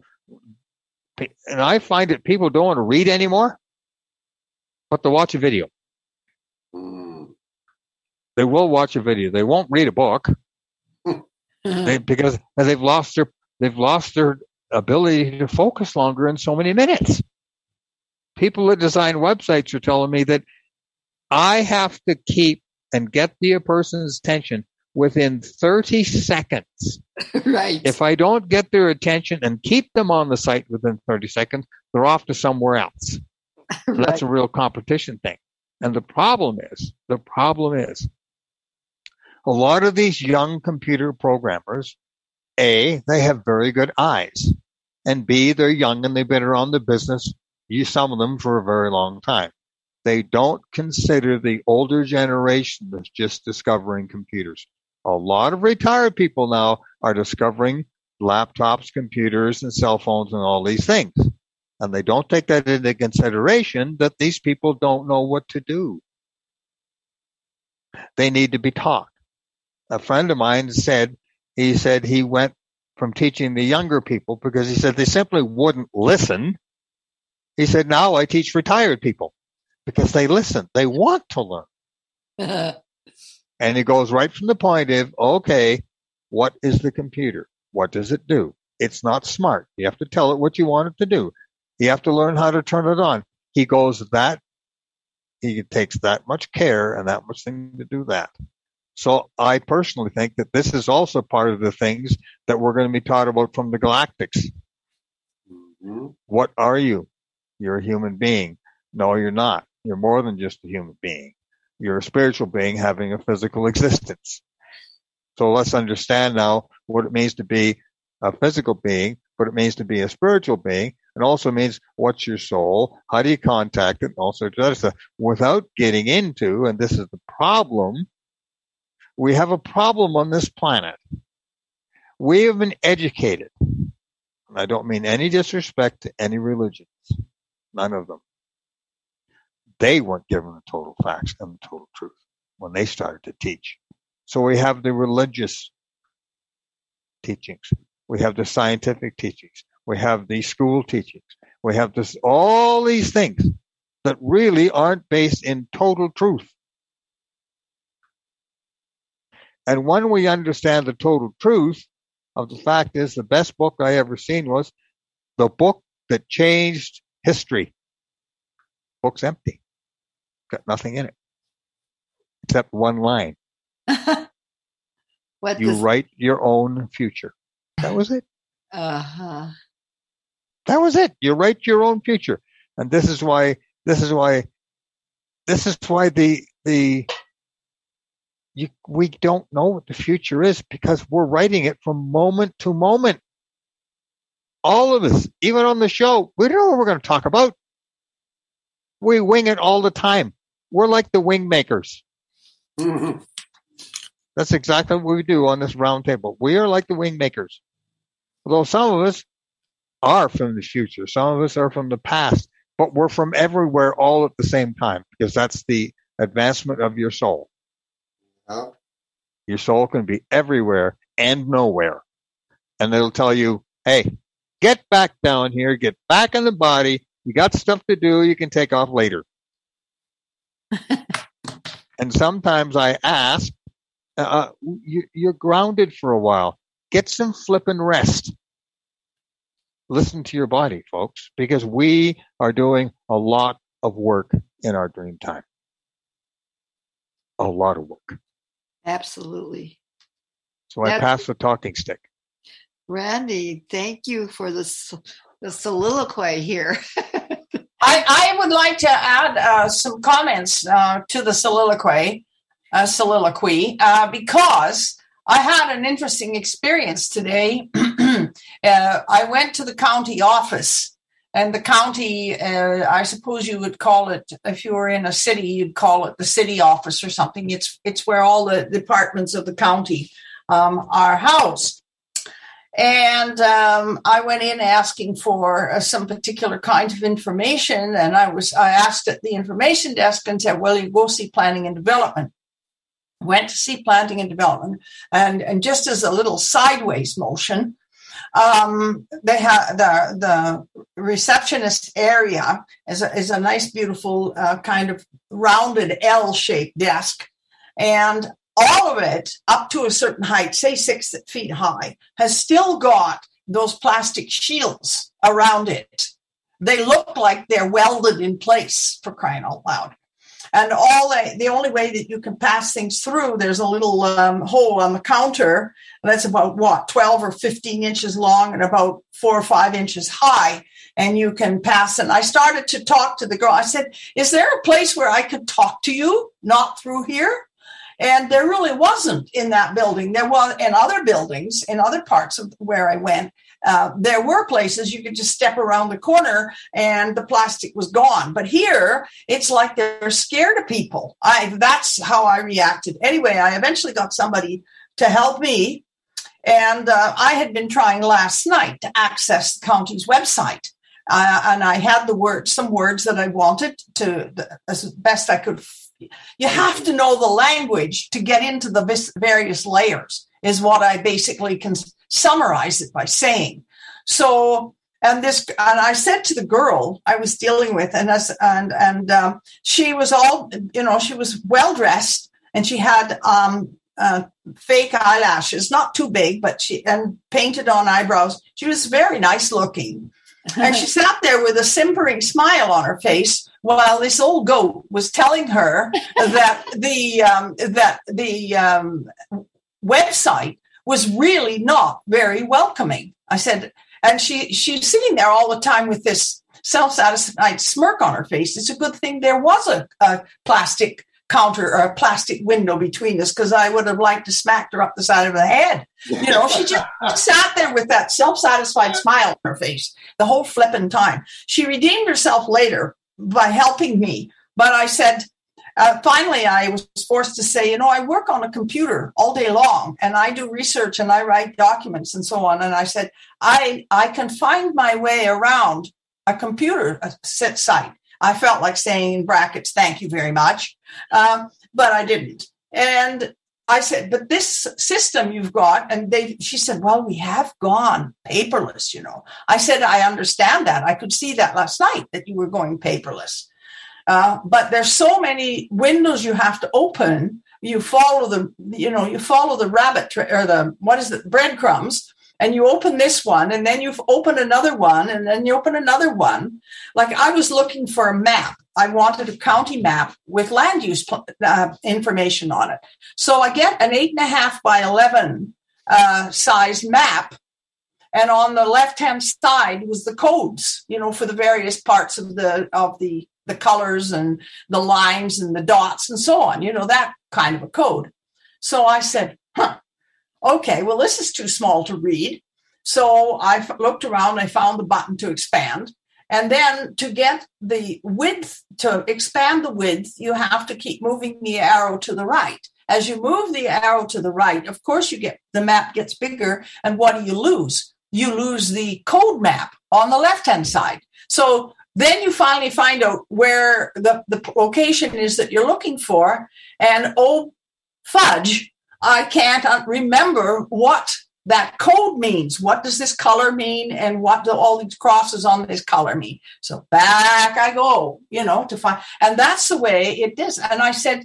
and I find that people don't want to read anymore, but to watch a video. Mm. They will watch a video. They won't read a book. Hmm. they, because they've lost their they've lost their ability to focus longer in so many minutes. People that design websites are telling me that I have to keep and get the person's attention within 30 seconds. right. If I don't get their attention and keep them on the site within 30 seconds, they're off to somewhere else. So that's a real competition thing. And the problem is, the problem is, a lot of these young computer programmers, A, they have very good eyes. And B, they're young and they've been around the business, you some of them for a very long time. They don't consider the older generation that's just discovering computers. A lot of retired people now are discovering laptops, computers, and cell phones and all these things. And they don't take that into consideration that these people don't know what to do. They need to be taught. A friend of mine said, he said he went from teaching the younger people because he said they simply wouldn't listen. He said, now I teach retired people because they listen. They want to learn. and he goes right from the point of, okay, what is the computer? What does it do? It's not smart. You have to tell it what you want it to do. You have to learn how to turn it on. He goes that, he takes that much care and that much thing to do that. So I personally think that this is also part of the things that we're going to be taught about from the galactics. Mm-hmm. What are you? You're a human being. No, you're not. You're more than just a human being. You're a spiritual being having a physical existence. So let's understand now what it means to be a physical being, what it means to be a spiritual being, and also means what's your soul, how do you contact it, and all sorts of other stuff, without getting into, and this is the problem, we have a problem on this planet. We have been educated. I don't mean any disrespect to any religions. None of them. They weren't given the total facts and the total truth when they started to teach. So we have the religious teachings. We have the scientific teachings. We have the school teachings. We have this, all these things that really aren't based in total truth. And when we understand the total truth of the fact is the best book I ever seen was the book that changed history. Book's empty. Got nothing in it. Except one line. what you write your own future. That was it. Uh-huh. That was it. You write your own future. And this is why this is why this is why the the you, we don't know what the future is because we're writing it from moment to moment. All of us, even on the show, we don't know what we're going to talk about. We wing it all the time. We're like the wing makers. Mm-hmm. That's exactly what we do on this round table. We are like the wing makers. Although some of us are from the future, some of us are from the past, but we're from everywhere all at the same time because that's the advancement of your soul. Oh. Your soul can be everywhere and nowhere. And it'll tell you, hey, get back down here, get back in the body. You got stuff to do. You can take off later. and sometimes I ask, uh, uh you, you're grounded for a while. Get some flipping rest. Listen to your body, folks, because we are doing a lot of work in our dream time. A lot of work. Absolutely. So I pass the talking stick. Randy, thank you for the, the soliloquy here. I, I would like to add uh, some comments uh, to the soliloquy, uh, soliloquy uh, because I had an interesting experience today. Uh, I went to the county office and the county uh, i suppose you would call it if you were in a city you'd call it the city office or something. It's it's where all the departments of the county um, are housed. And um, i went in asking for uh, some particular kind of information and i was i asked at the information desk and said well you go see planning and development. Went to see planning and development and, and just as a little sideways motion um, they have the the receptionist area is a, is a nice, beautiful uh, kind of rounded L-shaped desk, and all of it up to a certain height, say six feet high, has still got those plastic shields around it. They look like they're welded in place for crying out loud and all the, the only way that you can pass things through there's a little um, hole on the counter that's about what 12 or 15 inches long and about four or five inches high and you can pass and i started to talk to the girl. I said is there a place where i could talk to you? Not through here? And there really wasn't in that building. There was in other buildings in other parts of where i went uh, there were places you could just step around the corner and the plastic was gone. But here, it's like they're scared of people. I that's how I reacted. Anyway, I eventually got somebody to help me, and uh, I had been trying last night to access the county's website uh, and I had the word, some words that I wanted to, as best I could. You have to know the language to get into the various layers, is what I basically can summarize it by saying. So, and this, and I said to the girl I was dealing with, and as, and and um, she was all, you know, she was well dressed, and she had um, uh, fake eyelashes, not too big, but she and painted on eyebrows. She was very nice looking. and she sat there with a simpering smile on her face while this old goat was telling her that the um, that the um, website was really not very welcoming. I said, and she she's sitting there all the time with this self-satisfied smirk on her face. It's a good thing there was a, a plastic counter or a plastic window between us because I would have liked to smack her up the side of the head. You know, she just sat there with that self satisfied smile on her face the whole flipping time. She redeemed herself later by helping me. But I said, uh, finally, I was forced to say, you know, I work on a computer all day long and I do research and I write documents and so on. And I said, I, I can find my way around a computer site. I felt like saying in brackets, thank you very much. Um, but I didn't. And I said, but this system you've got, and they, she said, well, we have gone paperless, you know. I said, I understand that. I could see that last night that you were going paperless. Uh, but there's so many windows you have to open. You follow the, you know, you follow the rabbit tra- or the, what is it, breadcrumbs and you open this one and then you've open another one and then you open another one. Like i was looking for a map. I wanted a county map with land use uh, information on it. So i get an eight and a half by 11 uh, size map and on the left hand side was the codes you know for the various parts of the of the the colors and the lines and the dots and so on you know that kind of a code so i said huh okay, well, this is too small to read. So I looked around, I found the button to expand. And then to get the width, to expand the width, you have to keep moving the arrow to the right. As you move the arrow to the right, of course, you get the map gets bigger. And what do you lose? You lose the code map on the left hand side. So then you finally find out where the, the location is that you're looking for. And oh, fudge, I can't uh, remember what that code means. What does this color mean? And what do all these crosses on this color mean? So back I go, you know, to find, and that's the way it is. And I said,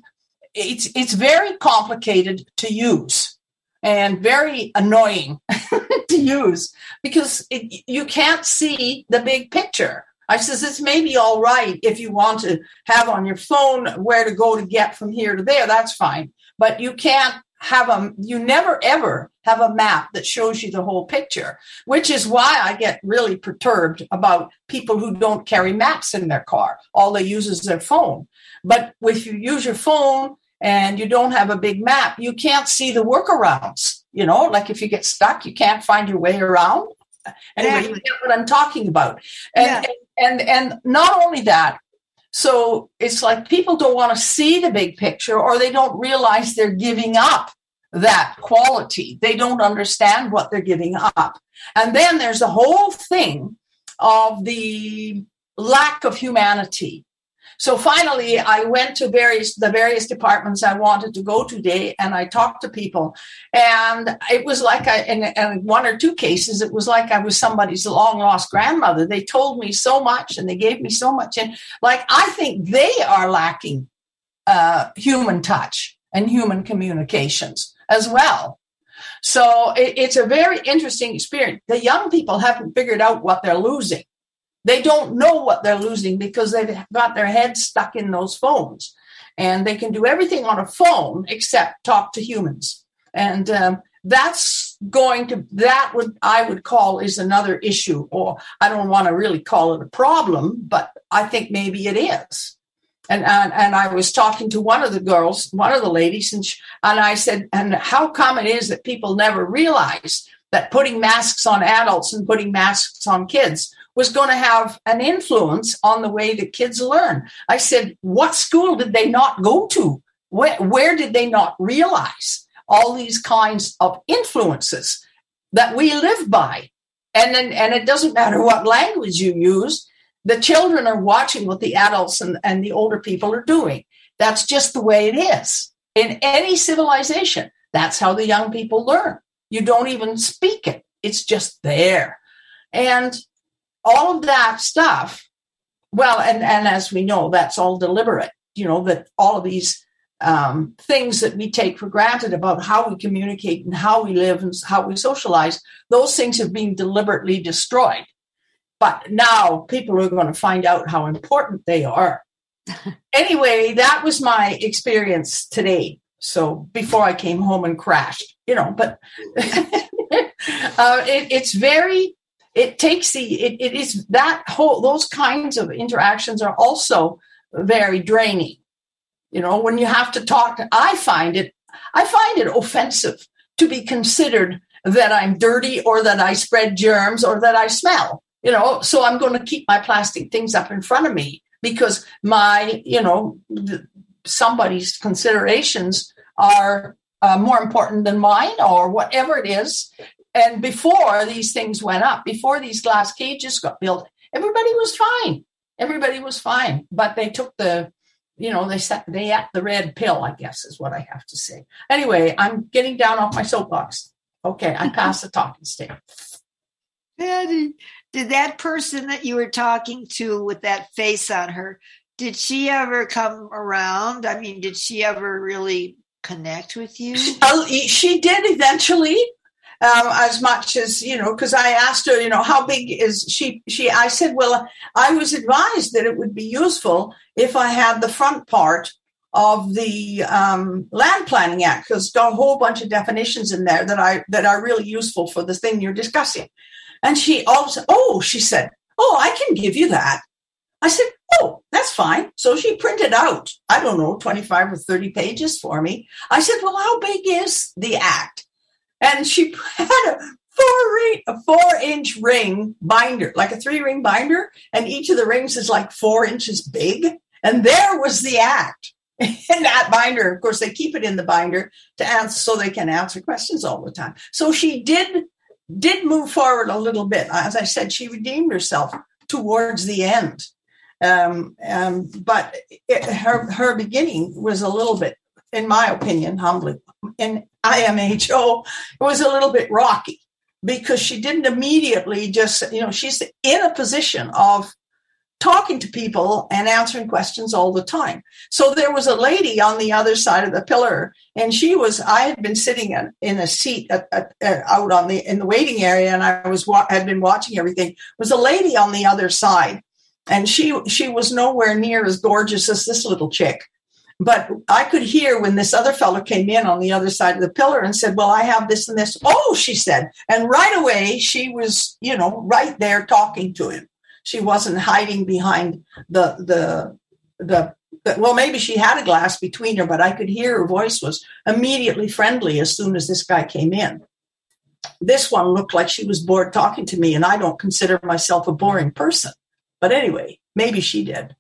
it's, it's very complicated to use and very annoying to use because it, you can't see the big picture. I says it's maybe all right if you want to have on your phone where to go to get from here to there. That's fine, but you can't have a you never ever have a map that shows you the whole picture which is why i get really perturbed about people who don't carry maps in their car. All they use is their phone. But if you use your phone and you don't have a big map you can't see the workarounds you know? Like if you get stuck you can't find your way around anyway you get what i'm talking about and, yeah. and, and and not only that so it's like people don't want to see the big picture or they don't realize they're giving up that quality. They don't understand what they're giving up. And then there's the whole thing of the lack of humanity. So finally, I went to various the various departments I wanted to go today, and I talked to people, and it was like I in, in one or two cases, it was like I was somebody's long lost grandmother. They told me so much, and they gave me so much, and like I think they are lacking uh, human touch and human communications as well. So it, it's a very interesting experience. The young people haven't figured out what they're losing. They don't know what they're losing because they've got their heads stuck in those phones. And they can do everything on a phone except talk to humans. And um, that's going to, that would, I would call is another issue, or I don't want to really call it a problem, but I think maybe it is. And, and, and I was talking to one of the girls, one of the ladies, and, she, and I said, and how come it is that people never realize that putting masks on adults and putting masks on kids was going to have an influence on the way that kids learn. I said, what school did they not go to? Where, where did they not realize all these kinds of influences that we live by? and then and it doesn't matter what language you use the children are watching what the adults and, and the older people are doing that's just the way it is in any civilization that's how the young people learn you don't even speak it it's just there and all of that stuff well and and as we know that's all deliberate you know that all of these um, things that we take for granted about how we communicate and how we live and how we socialize, those things have been deliberately destroyed. But now people are going to find out how important they are. anyway, that was my experience today. So before I came home and crashed, you know, but uh, it, it's very, it takes the, it, it is that whole, those kinds of interactions are also very draining you know, when you have to talk, I find it, I find it offensive to be considered that I'm dirty or that I spread germs or that I smell. You know, so I'm going to keep my plastic things up in front of me because my, you know, somebody's considerations are uh, more important than mine or whatever it is. And before these things went up, before these glass cages got built, everybody was fine. Everybody was fine, but they took the you know, they set they at the red pill, I guess is what I have to say. Anyway, I'm getting down off my soapbox. Okay, I pass the talking stick. Patty, did that person that you were talking to with that face on her, did she ever come around? I mean, did she ever really connect with you? She did eventually um, as much as you know because i asked her you know how big is she she i said well i was advised that it would be useful if i had the front part of the um, land planning act because got a whole bunch of definitions in there that i that are really useful for the thing you're discussing. And she also oh she said oh i can give you that. I said oh that's fine. So she printed out i don't know 25 or 30 pages for me. I said well how big is the act and she had a four ring, a four inch ring binder, like a three ring binder, and each of the rings is like four inches big. And there was the act in that binder. Of course, they keep it in the binder to answer so they can answer questions all the time. So she did did move forward a little bit. As I said, she redeemed herself towards the end. Um, um, but it, her her beginning was a little bit, in my opinion, humbly in IMHO, it was a little bit rocky because she didn't immediately just, you know, she's in a position of talking to people and answering questions all the time. So there was a lady on the other side of the pillar, and she was. I had been sitting in a seat at, at, at, out on the in the waiting area, and I was had been watching everything. was a lady on the other side, and she she was nowhere near as gorgeous as this little chick. But I could hear when this other fellow came in on the other side of the pillar and said, Well, I have this and this. Oh, she said. And right away, she was, you know, right there talking to him. She wasn't hiding behind the, the, the, the well, maybe she had a glass between her, but I could hear her voice was immediately friendly as soon as this guy came in. This one looked like she was bored talking to me, and I don't consider myself a boring person. But anyway, maybe she did.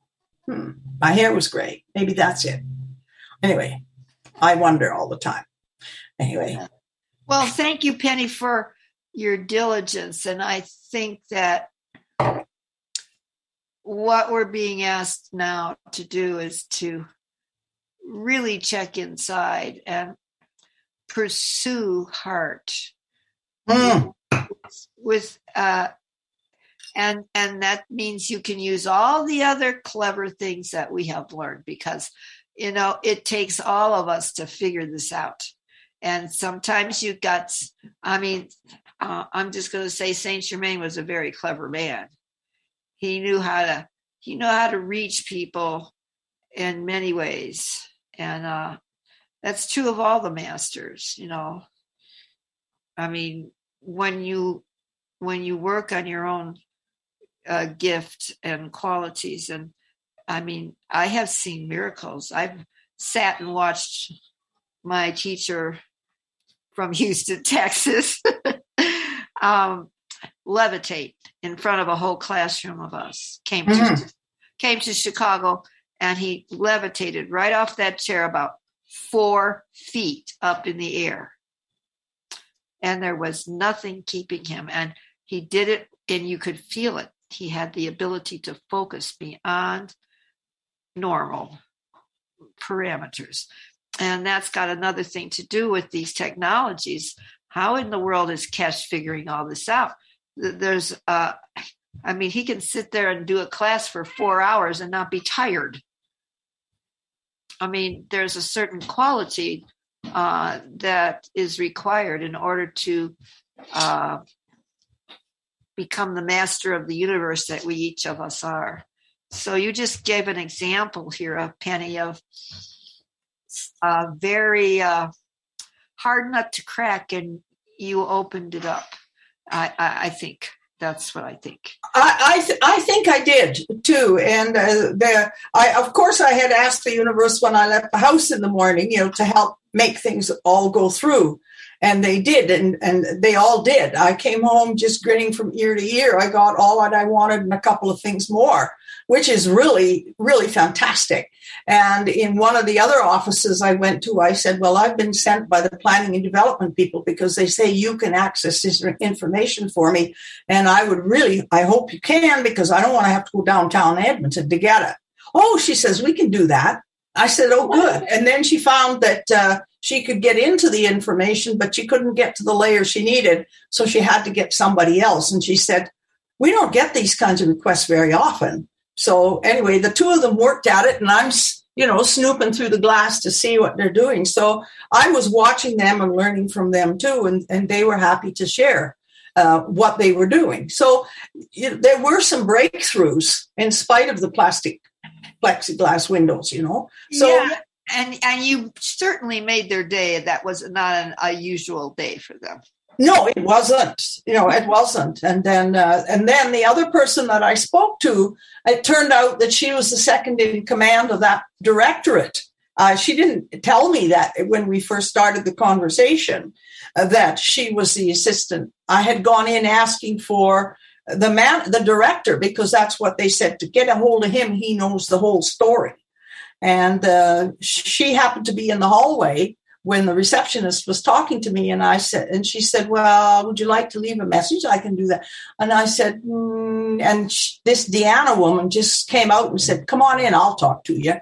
Hmm, my hair was gray. Maybe that's it. Anyway, I wonder all the time. Anyway. Well, thank you, Penny, for your diligence. And I think that what we're being asked now to do is to really check inside and pursue heart mm. with uh, and and that means you can use all the other clever things that we have learned because you know it takes all of us to figure this out. And sometimes you got i mean uh, i'm just going to say saint germain was a very clever man. He knew how to he knew how to reach people in many ways. And uh that's true of all the masters you know. I mean when you when you work on your own uh, gift and qualities. And I mean, I have seen miracles. I've sat and watched my teacher from Houston, Texas, um, levitate in front of a whole classroom of us. Came to mm-hmm. came to Chicago, and he levitated right off that chair about four feet up in the air, and there was nothing keeping him. And he did it and you could feel it. He had the ability to focus beyond normal parameters. And that's got another thing to do with these technologies. How in the world is Kesh figuring all this out? There's, uh, I mean, he can sit there and do a class for four hours and not be tired. I mean, there's a certain quality uh, that is required in order to uh, become the master of the universe that we each of us are. So you just gave an example here of Penny of a very uh, hard nut to crack, and you opened it up. I, I, I think that's what I think. I I, th- I think I did too, and uh, the I of course I had asked the universe when I left the house in the morning, you know, to help make things all go through, and they did, and and they all did. I came home just grinning from ear to ear. I got all that I wanted and a couple of things more, which is really, really fantastic. And in one of the other offices I went to, I said, Well, I've been sent by the planning and development people because they say you can access this information for me. And I would really, I hope you can because I don't want to have to go downtown Edmonton to get it. Oh, she says, We can do that. I said, Oh, good. And then she found that uh, she could get into the information, but she couldn't get to the layer she needed. So she had to get somebody else. And she said, We don't get these kinds of requests very often. So anyway, the two of them worked at it, and I'm you know snooping through the glass to see what they're doing. So I was watching them and learning from them too, and and they were happy to share. Uh, what they were doing. So you know, there were some breakthroughs in spite of the plastic plexiglass windows, you know. So yeah. and and you certainly made their day. That was not an unusual day for them. No, it wasn't. You know, it wasn't. And then, uh, and then the other person that I spoke to, it turned out that she was the second in command of that directorate. Uh, she didn't tell me that when we first started the conversation uh, that she was the assistant. I had gone in asking for the man, the director, because that's what they said to get a hold of him. He knows the whole story. And uh, she happened to be in the hallway when the receptionist was talking to me and I said, and she said, well, would you like to leave a message? I can do that. And I said, mm, and this Deanna woman just came out and said, come on in, I'll talk to you.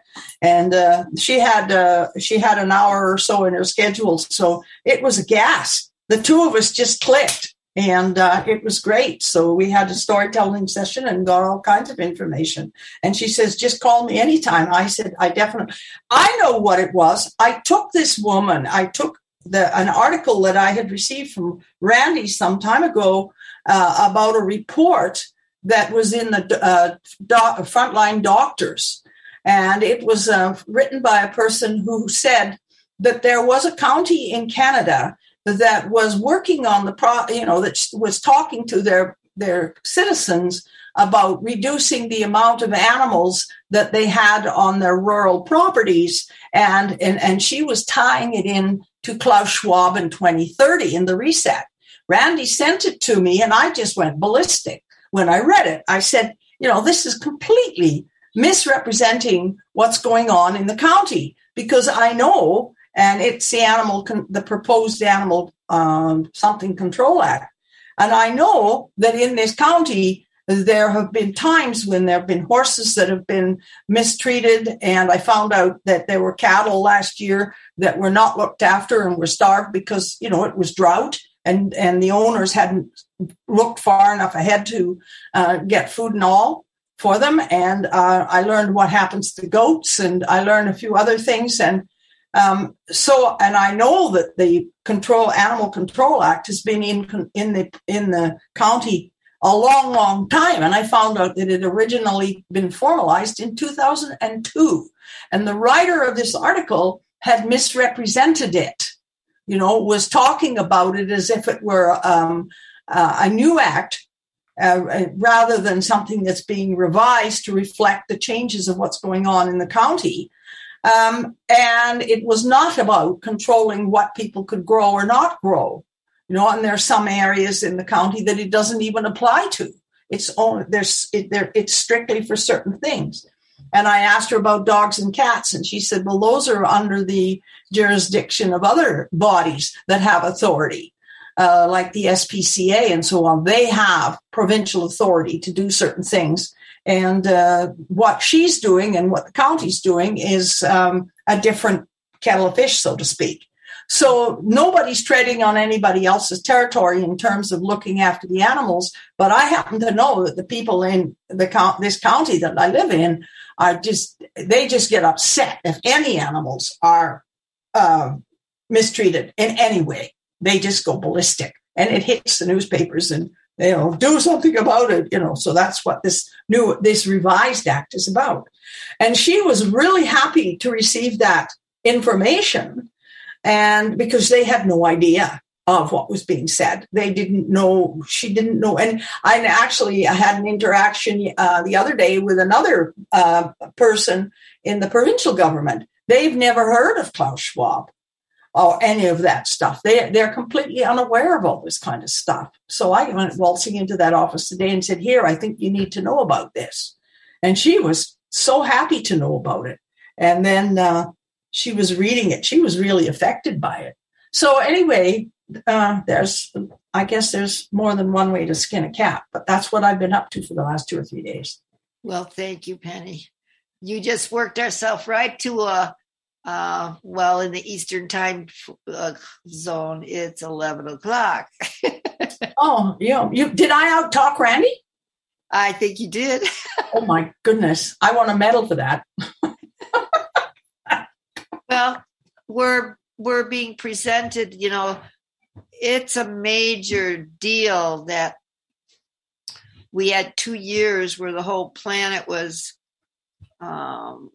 And uh, she had, uh, she had an hour or so in her schedule. So it was a gas. The two of us just clicked and uh, it was great. So we had a storytelling session and got all kinds of information. And she says, "Just call me anytime." I said, "I definitely, I know what it was. I took this woman. I took the an article that I had received from Randy some time ago uh, about a report that was in the uh, doc, frontline doctors, and it was uh, written by a person who said." That there was a county in Canada that was working on the pro, you know, that was talking to their their citizens about reducing the amount of animals that they had on their rural properties, and and and she was tying it in to Klaus Schwab in 2030 in the reset. Randy sent it to me, and I just went ballistic when I read it. I said, you know, this is completely misrepresenting what's going on in the county because I know and it's the animal, con- the proposed animal um, something control act. And I know that in this county, there have been times when there have been horses that have been mistreated. And I found out that there were cattle last year that were not looked after and were starved because, you know, it was drought and, and the owners hadn't looked far enough ahead to uh, get food and all for them. And uh, I learned what happens to goats and I learned a few other things. And um, so, and I know that the Control Animal Control Act has been in in the in the county a long, long time, and I found out that it originally been formalized in 2002, and the writer of this article had misrepresented it. You know, was talking about it as if it were um, uh, a new act uh, rather than something that's being revised to reflect the changes of what's going on in the county. Um, and it was not about controlling what people could grow or not grow. You know, and there are some areas in the county that it doesn't even apply to. It's only there's it, there, it's strictly for certain things. And I asked her about dogs and cats, and she said, "Well, those are under the jurisdiction of other bodies that have authority." uh, like the SPCA and so on, they have provincial authority to do certain things. And uh, what she's doing and what the county's doing is um, a different kettle of fish, so to speak. So nobody's treading on anybody else's territory in terms of looking after the animals. But I happen to know that the people in the this county that I live in are just they just get upset if any animals are uh, mistreated in any way. They just go ballistic, and it hits the newspapers and you know do something about it. You know, so that's what this new this revised act is about. And she was really happy to receive that information and because they had no idea of what was being said. They didn't know, she didn't know. And I actually I had an interaction uh, the other day with another uh, person in the provincial government. They've never heard of Klaus Schwab or any of that stuff. They, they're completely unaware of all this kind of stuff. So I went waltzing into that office today and said, Here, I think you need to know about this. And she was so happy to know about it. And then uh, she was reading it. She was really affected by it. So anyway, uh, there's I guess there's more than one way to skin a cat, but that's what I've been up to for the last two or three days. Well, thank you, Penny. You just worked ourselves right to a uh, well in the Eastern time uh, zone. It's eleven o'clock. oh, yeah. You did I out talk Randy? I think you did. oh my goodness! I want a medal for that. well, we're we're being presented, you know, it's a major deal that we had two years where the whole planet was, um,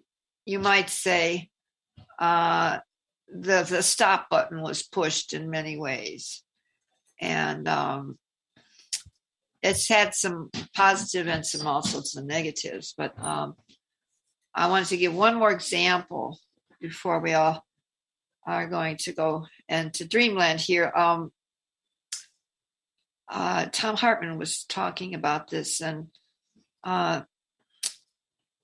you might say, uh, the the stop button was pushed in many ways, and um, it's had some positive and some also some negatives. But um, I wanted to give one more example before we all are going to go into dreamland here. Um, uh, Thom Hartmann was talking about this, and uh,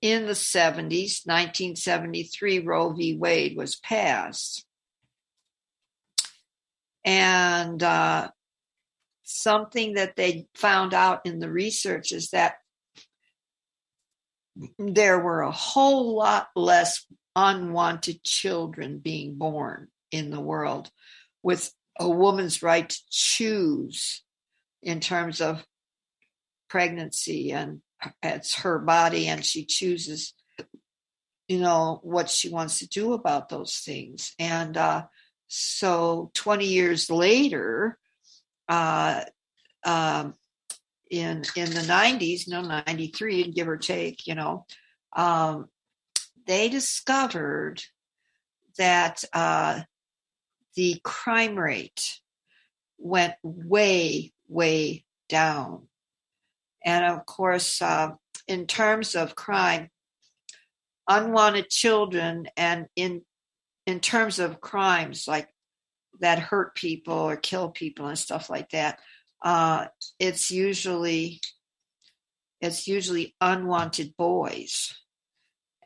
in the 70s, 1973, Roe v. Wade was passed. And uh, something that they found out in the research is that there were a whole lot less unwanted children being born in the world with a woman's right to choose in terms of pregnancy and it's her body and she chooses you know what she wants to do about those things and uh, so 20 years later uh, um, in in the 90s no 93 give or take you know um, they discovered that uh, the crime rate went way, way down. And of course, uh, in terms of crime, unwanted children and in in terms of crimes like that hurt people or kill people and stuff like that, uh, it's usually it's usually unwanted boys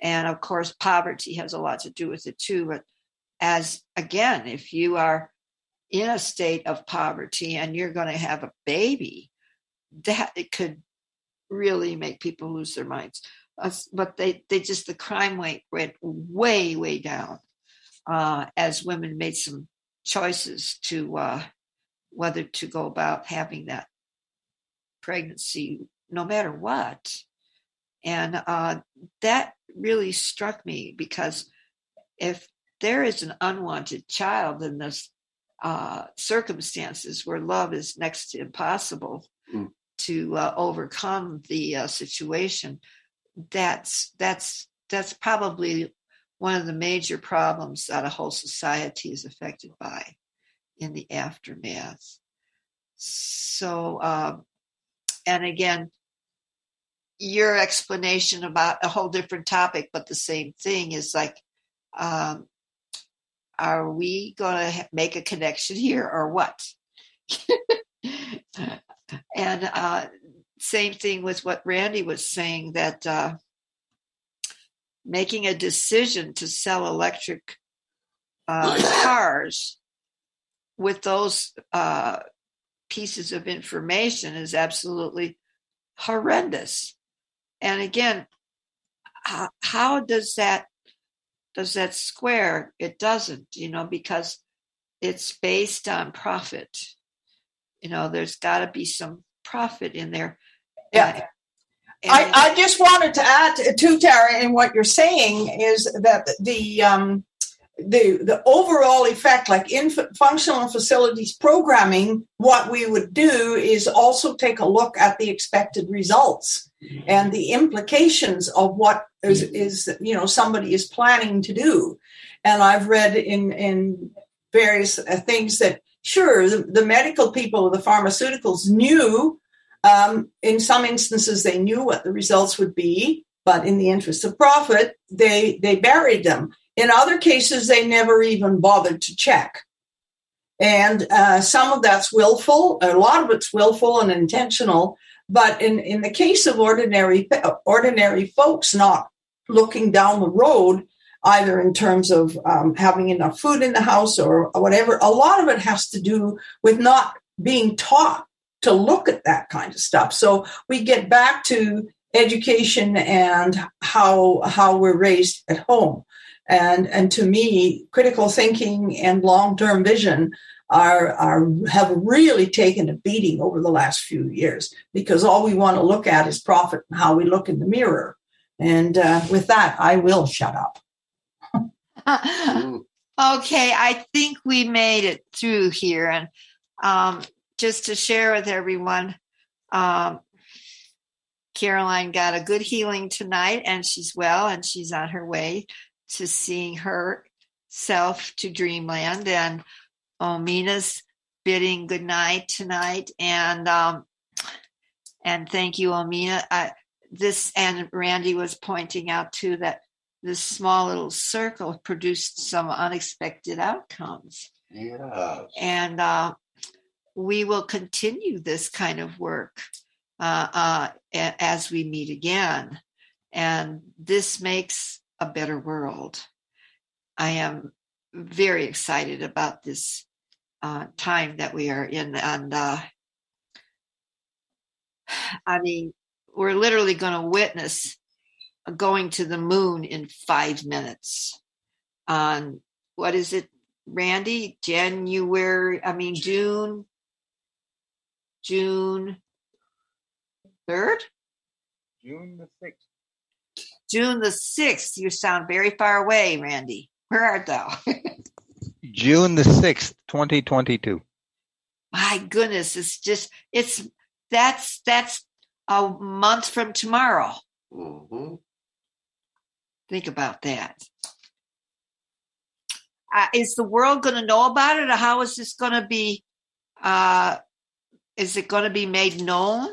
and of course, poverty has a lot to do with it too. But as again, if you are in a state of poverty and you're going to have a baby, that it could really make people lose their minds. Uh, but they, they just, the crime rate went way, way down uh, as women made some choices to uh, whether to go about having that pregnancy, no matter what. And uh, that really struck me because if there is an unwanted child in this uh, circumstances where love is next to impossible. To uh, overcome the uh, situation, that's that's that's probably one of the major problems that a whole society is affected by in the aftermath. So, um, and again, your explanation about a whole different topic, but the same thing is like, um, are we going to make a connection here or what? and uh, same thing with what Randy was saying that uh, making a decision to sell electric uh, cars with those uh, pieces of information is absolutely horrendous. And again, how, how does that does that square? It doesn't, you know, because it's based on profit. You know, there's got to be some profit in there. Yeah. I, I just wanted to add to Tara and what you're saying is that the um, the the overall effect, like in functional facilities programming, what we would do is also take a look at the expected results and the implications of what is, is you know somebody is planning to do. And I've read in in various uh, things that sure the, the medical people, the pharmaceuticals knew um, in some instances, they knew what the results would be, but in the interest of profit, they they buried them. In other cases, they never even bothered to check. And uh, some of that's willful. A lot of it's willful and intentional. But in, in the case of ordinary ordinary folks not looking down the road, either in terms of um, having enough food in the house or whatever, a lot of it has to do with not being taught to look at that kind of stuff. So we get back to education and how how we're raised at home. And and to me, critical thinking and long-term vision are, are have really taken a beating over the last few years because all we want to look at is profit and how we look in the mirror. And uh, with that, I will shut up. okay, I think we made it through here, and um, just to share with everyone, um, Caroline got a good healing tonight and she's well and she's on her way to seeing herself to dreamland. And Omena's bidding good night tonight. And um, and thank you, Omina. I, this and Randy was pointing out too that this small little circle produced some unexpected outcomes. Yeah. And uh, we will continue this kind of work uh, uh, as we meet again. And this makes a better world. I am very excited about this uh, time that we are in. And uh, I mean, we're literally going to witness going to the moon in five minutes on what is it, Randy? January, I mean, June June 3rd? June the 6th. June the 6th. You sound very far away, Randy. Where art thou? June the 6th, 2022. My goodness, it's just, it's, that's, that's a month from tomorrow. Mm-hmm. Think about that. Uh, is the world going to know about it or how is this going to be uh, is it going to be made known?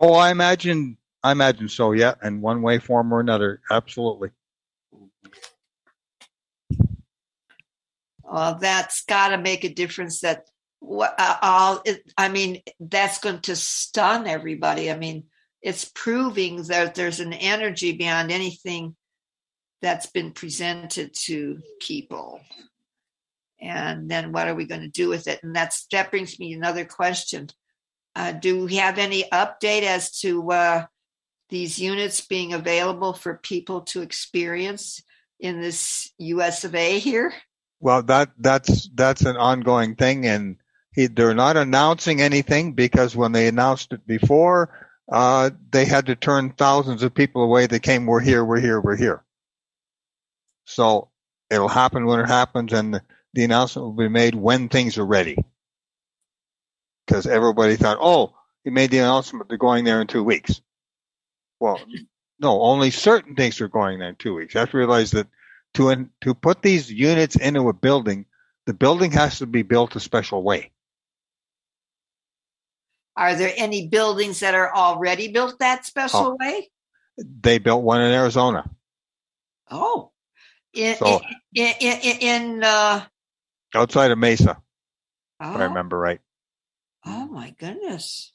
Oh, I imagine, I imagine so. Yeah, in one way, form, or another, absolutely. Well, that's got to make a difference. That uh, all I mean, that's going to stun everybody. I mean, it's proving that there's an energy beyond anything that's been presented to people. And then what are we going to do with it? And that's that brings me another question. Uh, do we have any update as to uh, these units being available for people to experience in this us of a here? Well that that's that's an ongoing thing and he, they're not announcing anything because when they announced it before uh, they had to turn thousands of people away that came we're here we're here we're here so it'll happen when it happens and the announcement will be made when things are ready. Because everybody thought, oh, he made the announcement they're going there in two weeks. Well, no, only certain things are going there in two weeks. You have to realize that to in, to put these units into a building, the building has to be built a special way. Are there any buildings that are already built that special oh, way? They built one in Arizona. Oh, in so, in, in, in uh, outside of Mesa, oh. if I oh. remember right. Oh my goodness!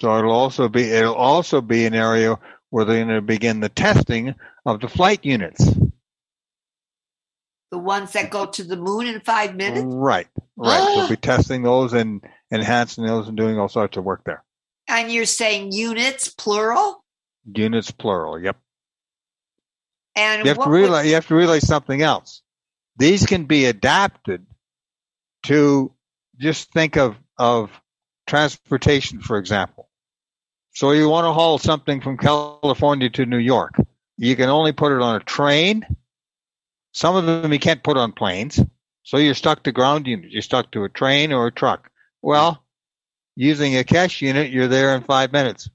So it'll also be it'll also be an area where they're going to begin the testing of the flight units. The ones that go to the moon in five minutes. Right, right. They'll be testing those in enhancing those and doing all sorts of work there. And you're saying units, plural? Units plural. Yep. And You have to would- realize you have to realize something else. These can be adapted to just think of of transportation, for example. So you want to haul something from California to New York. You can only put it on a train. Some of them you can't put on planes. So you're stuck to ground units. You're stuck to a train or a truck. Well, using a Kesh unit, you're there in five minutes.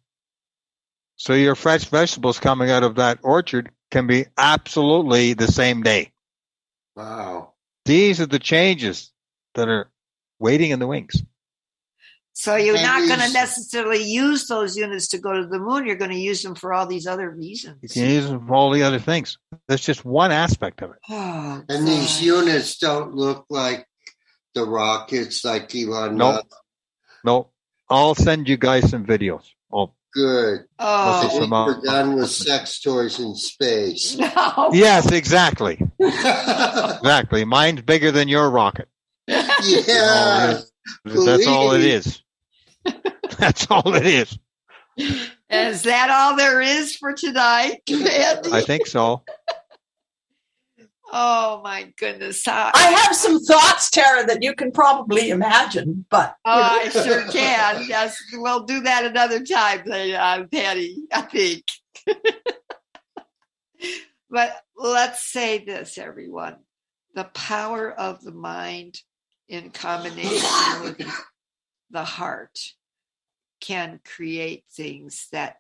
So your fresh vegetables coming out of that orchard can be absolutely the same day. Wow. These are the changes that are waiting in the wings. So you're And not going to necessarily use those units to go to the moon. You're going to use them for all these other reasons. You can use them for all the other things. That's just one aspect of it. Oh, And these units don't look like the rockets like Elon Nope. Musk. No, I'll send you guys some videos. Oh, Good. Oh, What's I think we're done with sex toys in space. no. yes, exactly, exactly. Mine's bigger than your rocket. Yeah. That's all it is. That's all it is. Is that all there is for tonight, Andy? I think so. Oh my goodness! How- I have some thoughts, Tara, that you can probably imagine, but Oh, I sure can. Yes, we'll do that another time, uh, Patty. I think. but let's say this, everyone: the power of the mind, in combination with the heart, can create things that,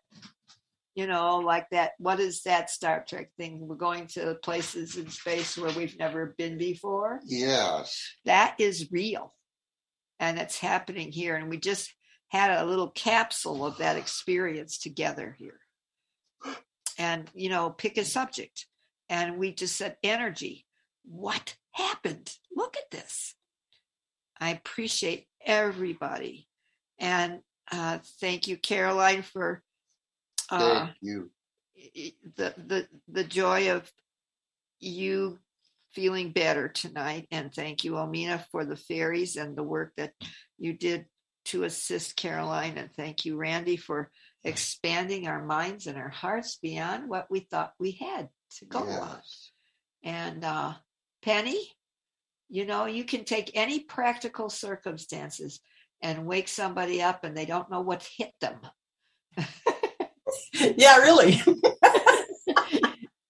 you know, like that. What is that Star Trek thing? We're going to places in space where we've never been before yes. that is real and it's happening here and we just had a little capsule of that experience together here and you know pick a subject and we just said energy what happened look at this i appreciate everybody and uh, thank you caroline for uh, Thank you. the the the joy of you feeling better tonight and thank you Omena for the fairies and the work that you did to assist Caroline and thank you Randy for expanding our minds and our hearts beyond what we thought we had to go on. And uh Penny you know you can take any practical circumstances and wake somebody up and they don't know what hit them yeah, really.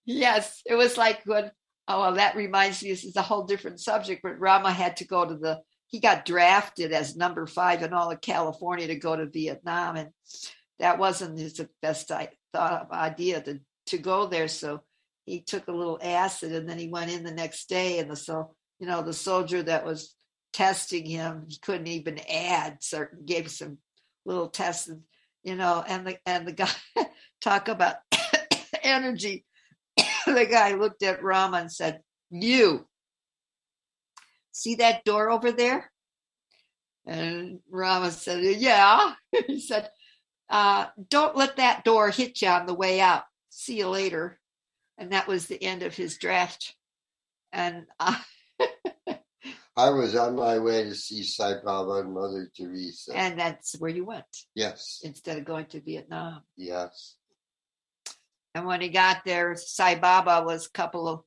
Yes, it was like when. Oh, well, that reminds me. This is a whole different subject. But Rama had to go to the. He got drafted as number five in all of California to go to Vietnam, and that wasn't his best I thought of idea to to go there. So he took a little acid, and then he went in the next day, and the so you know the soldier that was testing him, he couldn't even add certain gave some little tests, and, you know, and the and the guy talk about energy the guy looked at Rama and said, You see that door over there? And Rama said, Yeah. he said, uh, Don't let that door hit you on the way out. See you later. And that was the end of his draft. And uh, I was on my way to see Sai Baba and Mother Teresa. and that's where you went yes. instead of going to Vietnam. Yes. And when he got there, Sai Baba was a couple of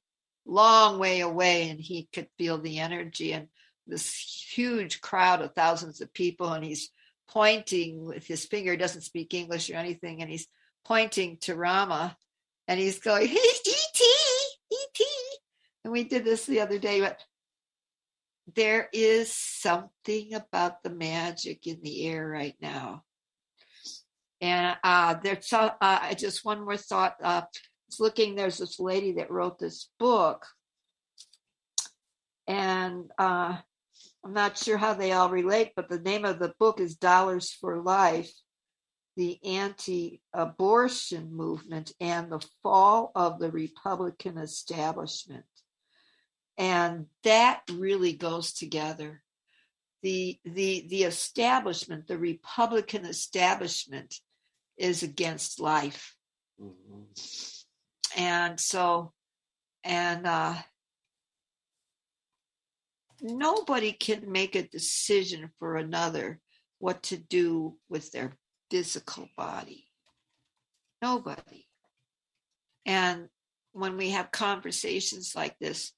long way away and he could feel the energy and this huge crowd of thousands of people. And he's pointing with his finger, he doesn't speak English or anything, and he's pointing to Rama and he's going, hey, E.T., E.T. And we did this the other day, but there is something about the magic in the air right now. And uh, there's uh, just one more thought. Uh, I was looking, there's this lady that wrote this book, and uh, I'm not sure how they all relate, but the name of the book is Dollars for Life The Anti Abortion Movement and the Fall of the Republican Establishment. And that really goes together. The, the, the establishment, the Republican establishment, is against life. Mhm. And so, and uh, nobody can make a decision for another what to do with their physical body. Nobody. And when we have conversations like this,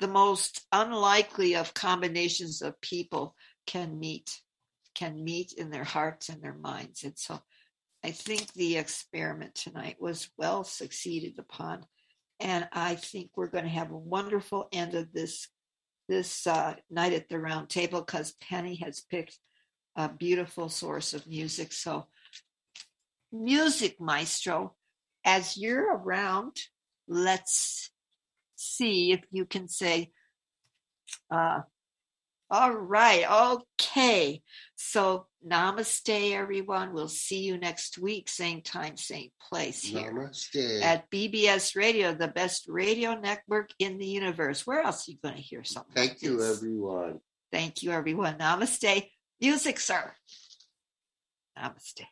the most unlikely of combinations of people can meet, can meet in their hearts and their minds. And so I think the experiment tonight was well succeeded upon. And I think we're going to have a wonderful end of this this uh, night at the round table because Penny has picked a beautiful source of music. So, music maestro, as you're around, let's see if you can say, uh, all right, okay. So, namaste, everyone. We'll see you next week, same time, same place here Namaste. at BBS Radio, the best radio network in the universe. Where else are you going to hear something? like Thank you, this? everyone. Thank you, everyone. Namaste. Music, sir. Namaste.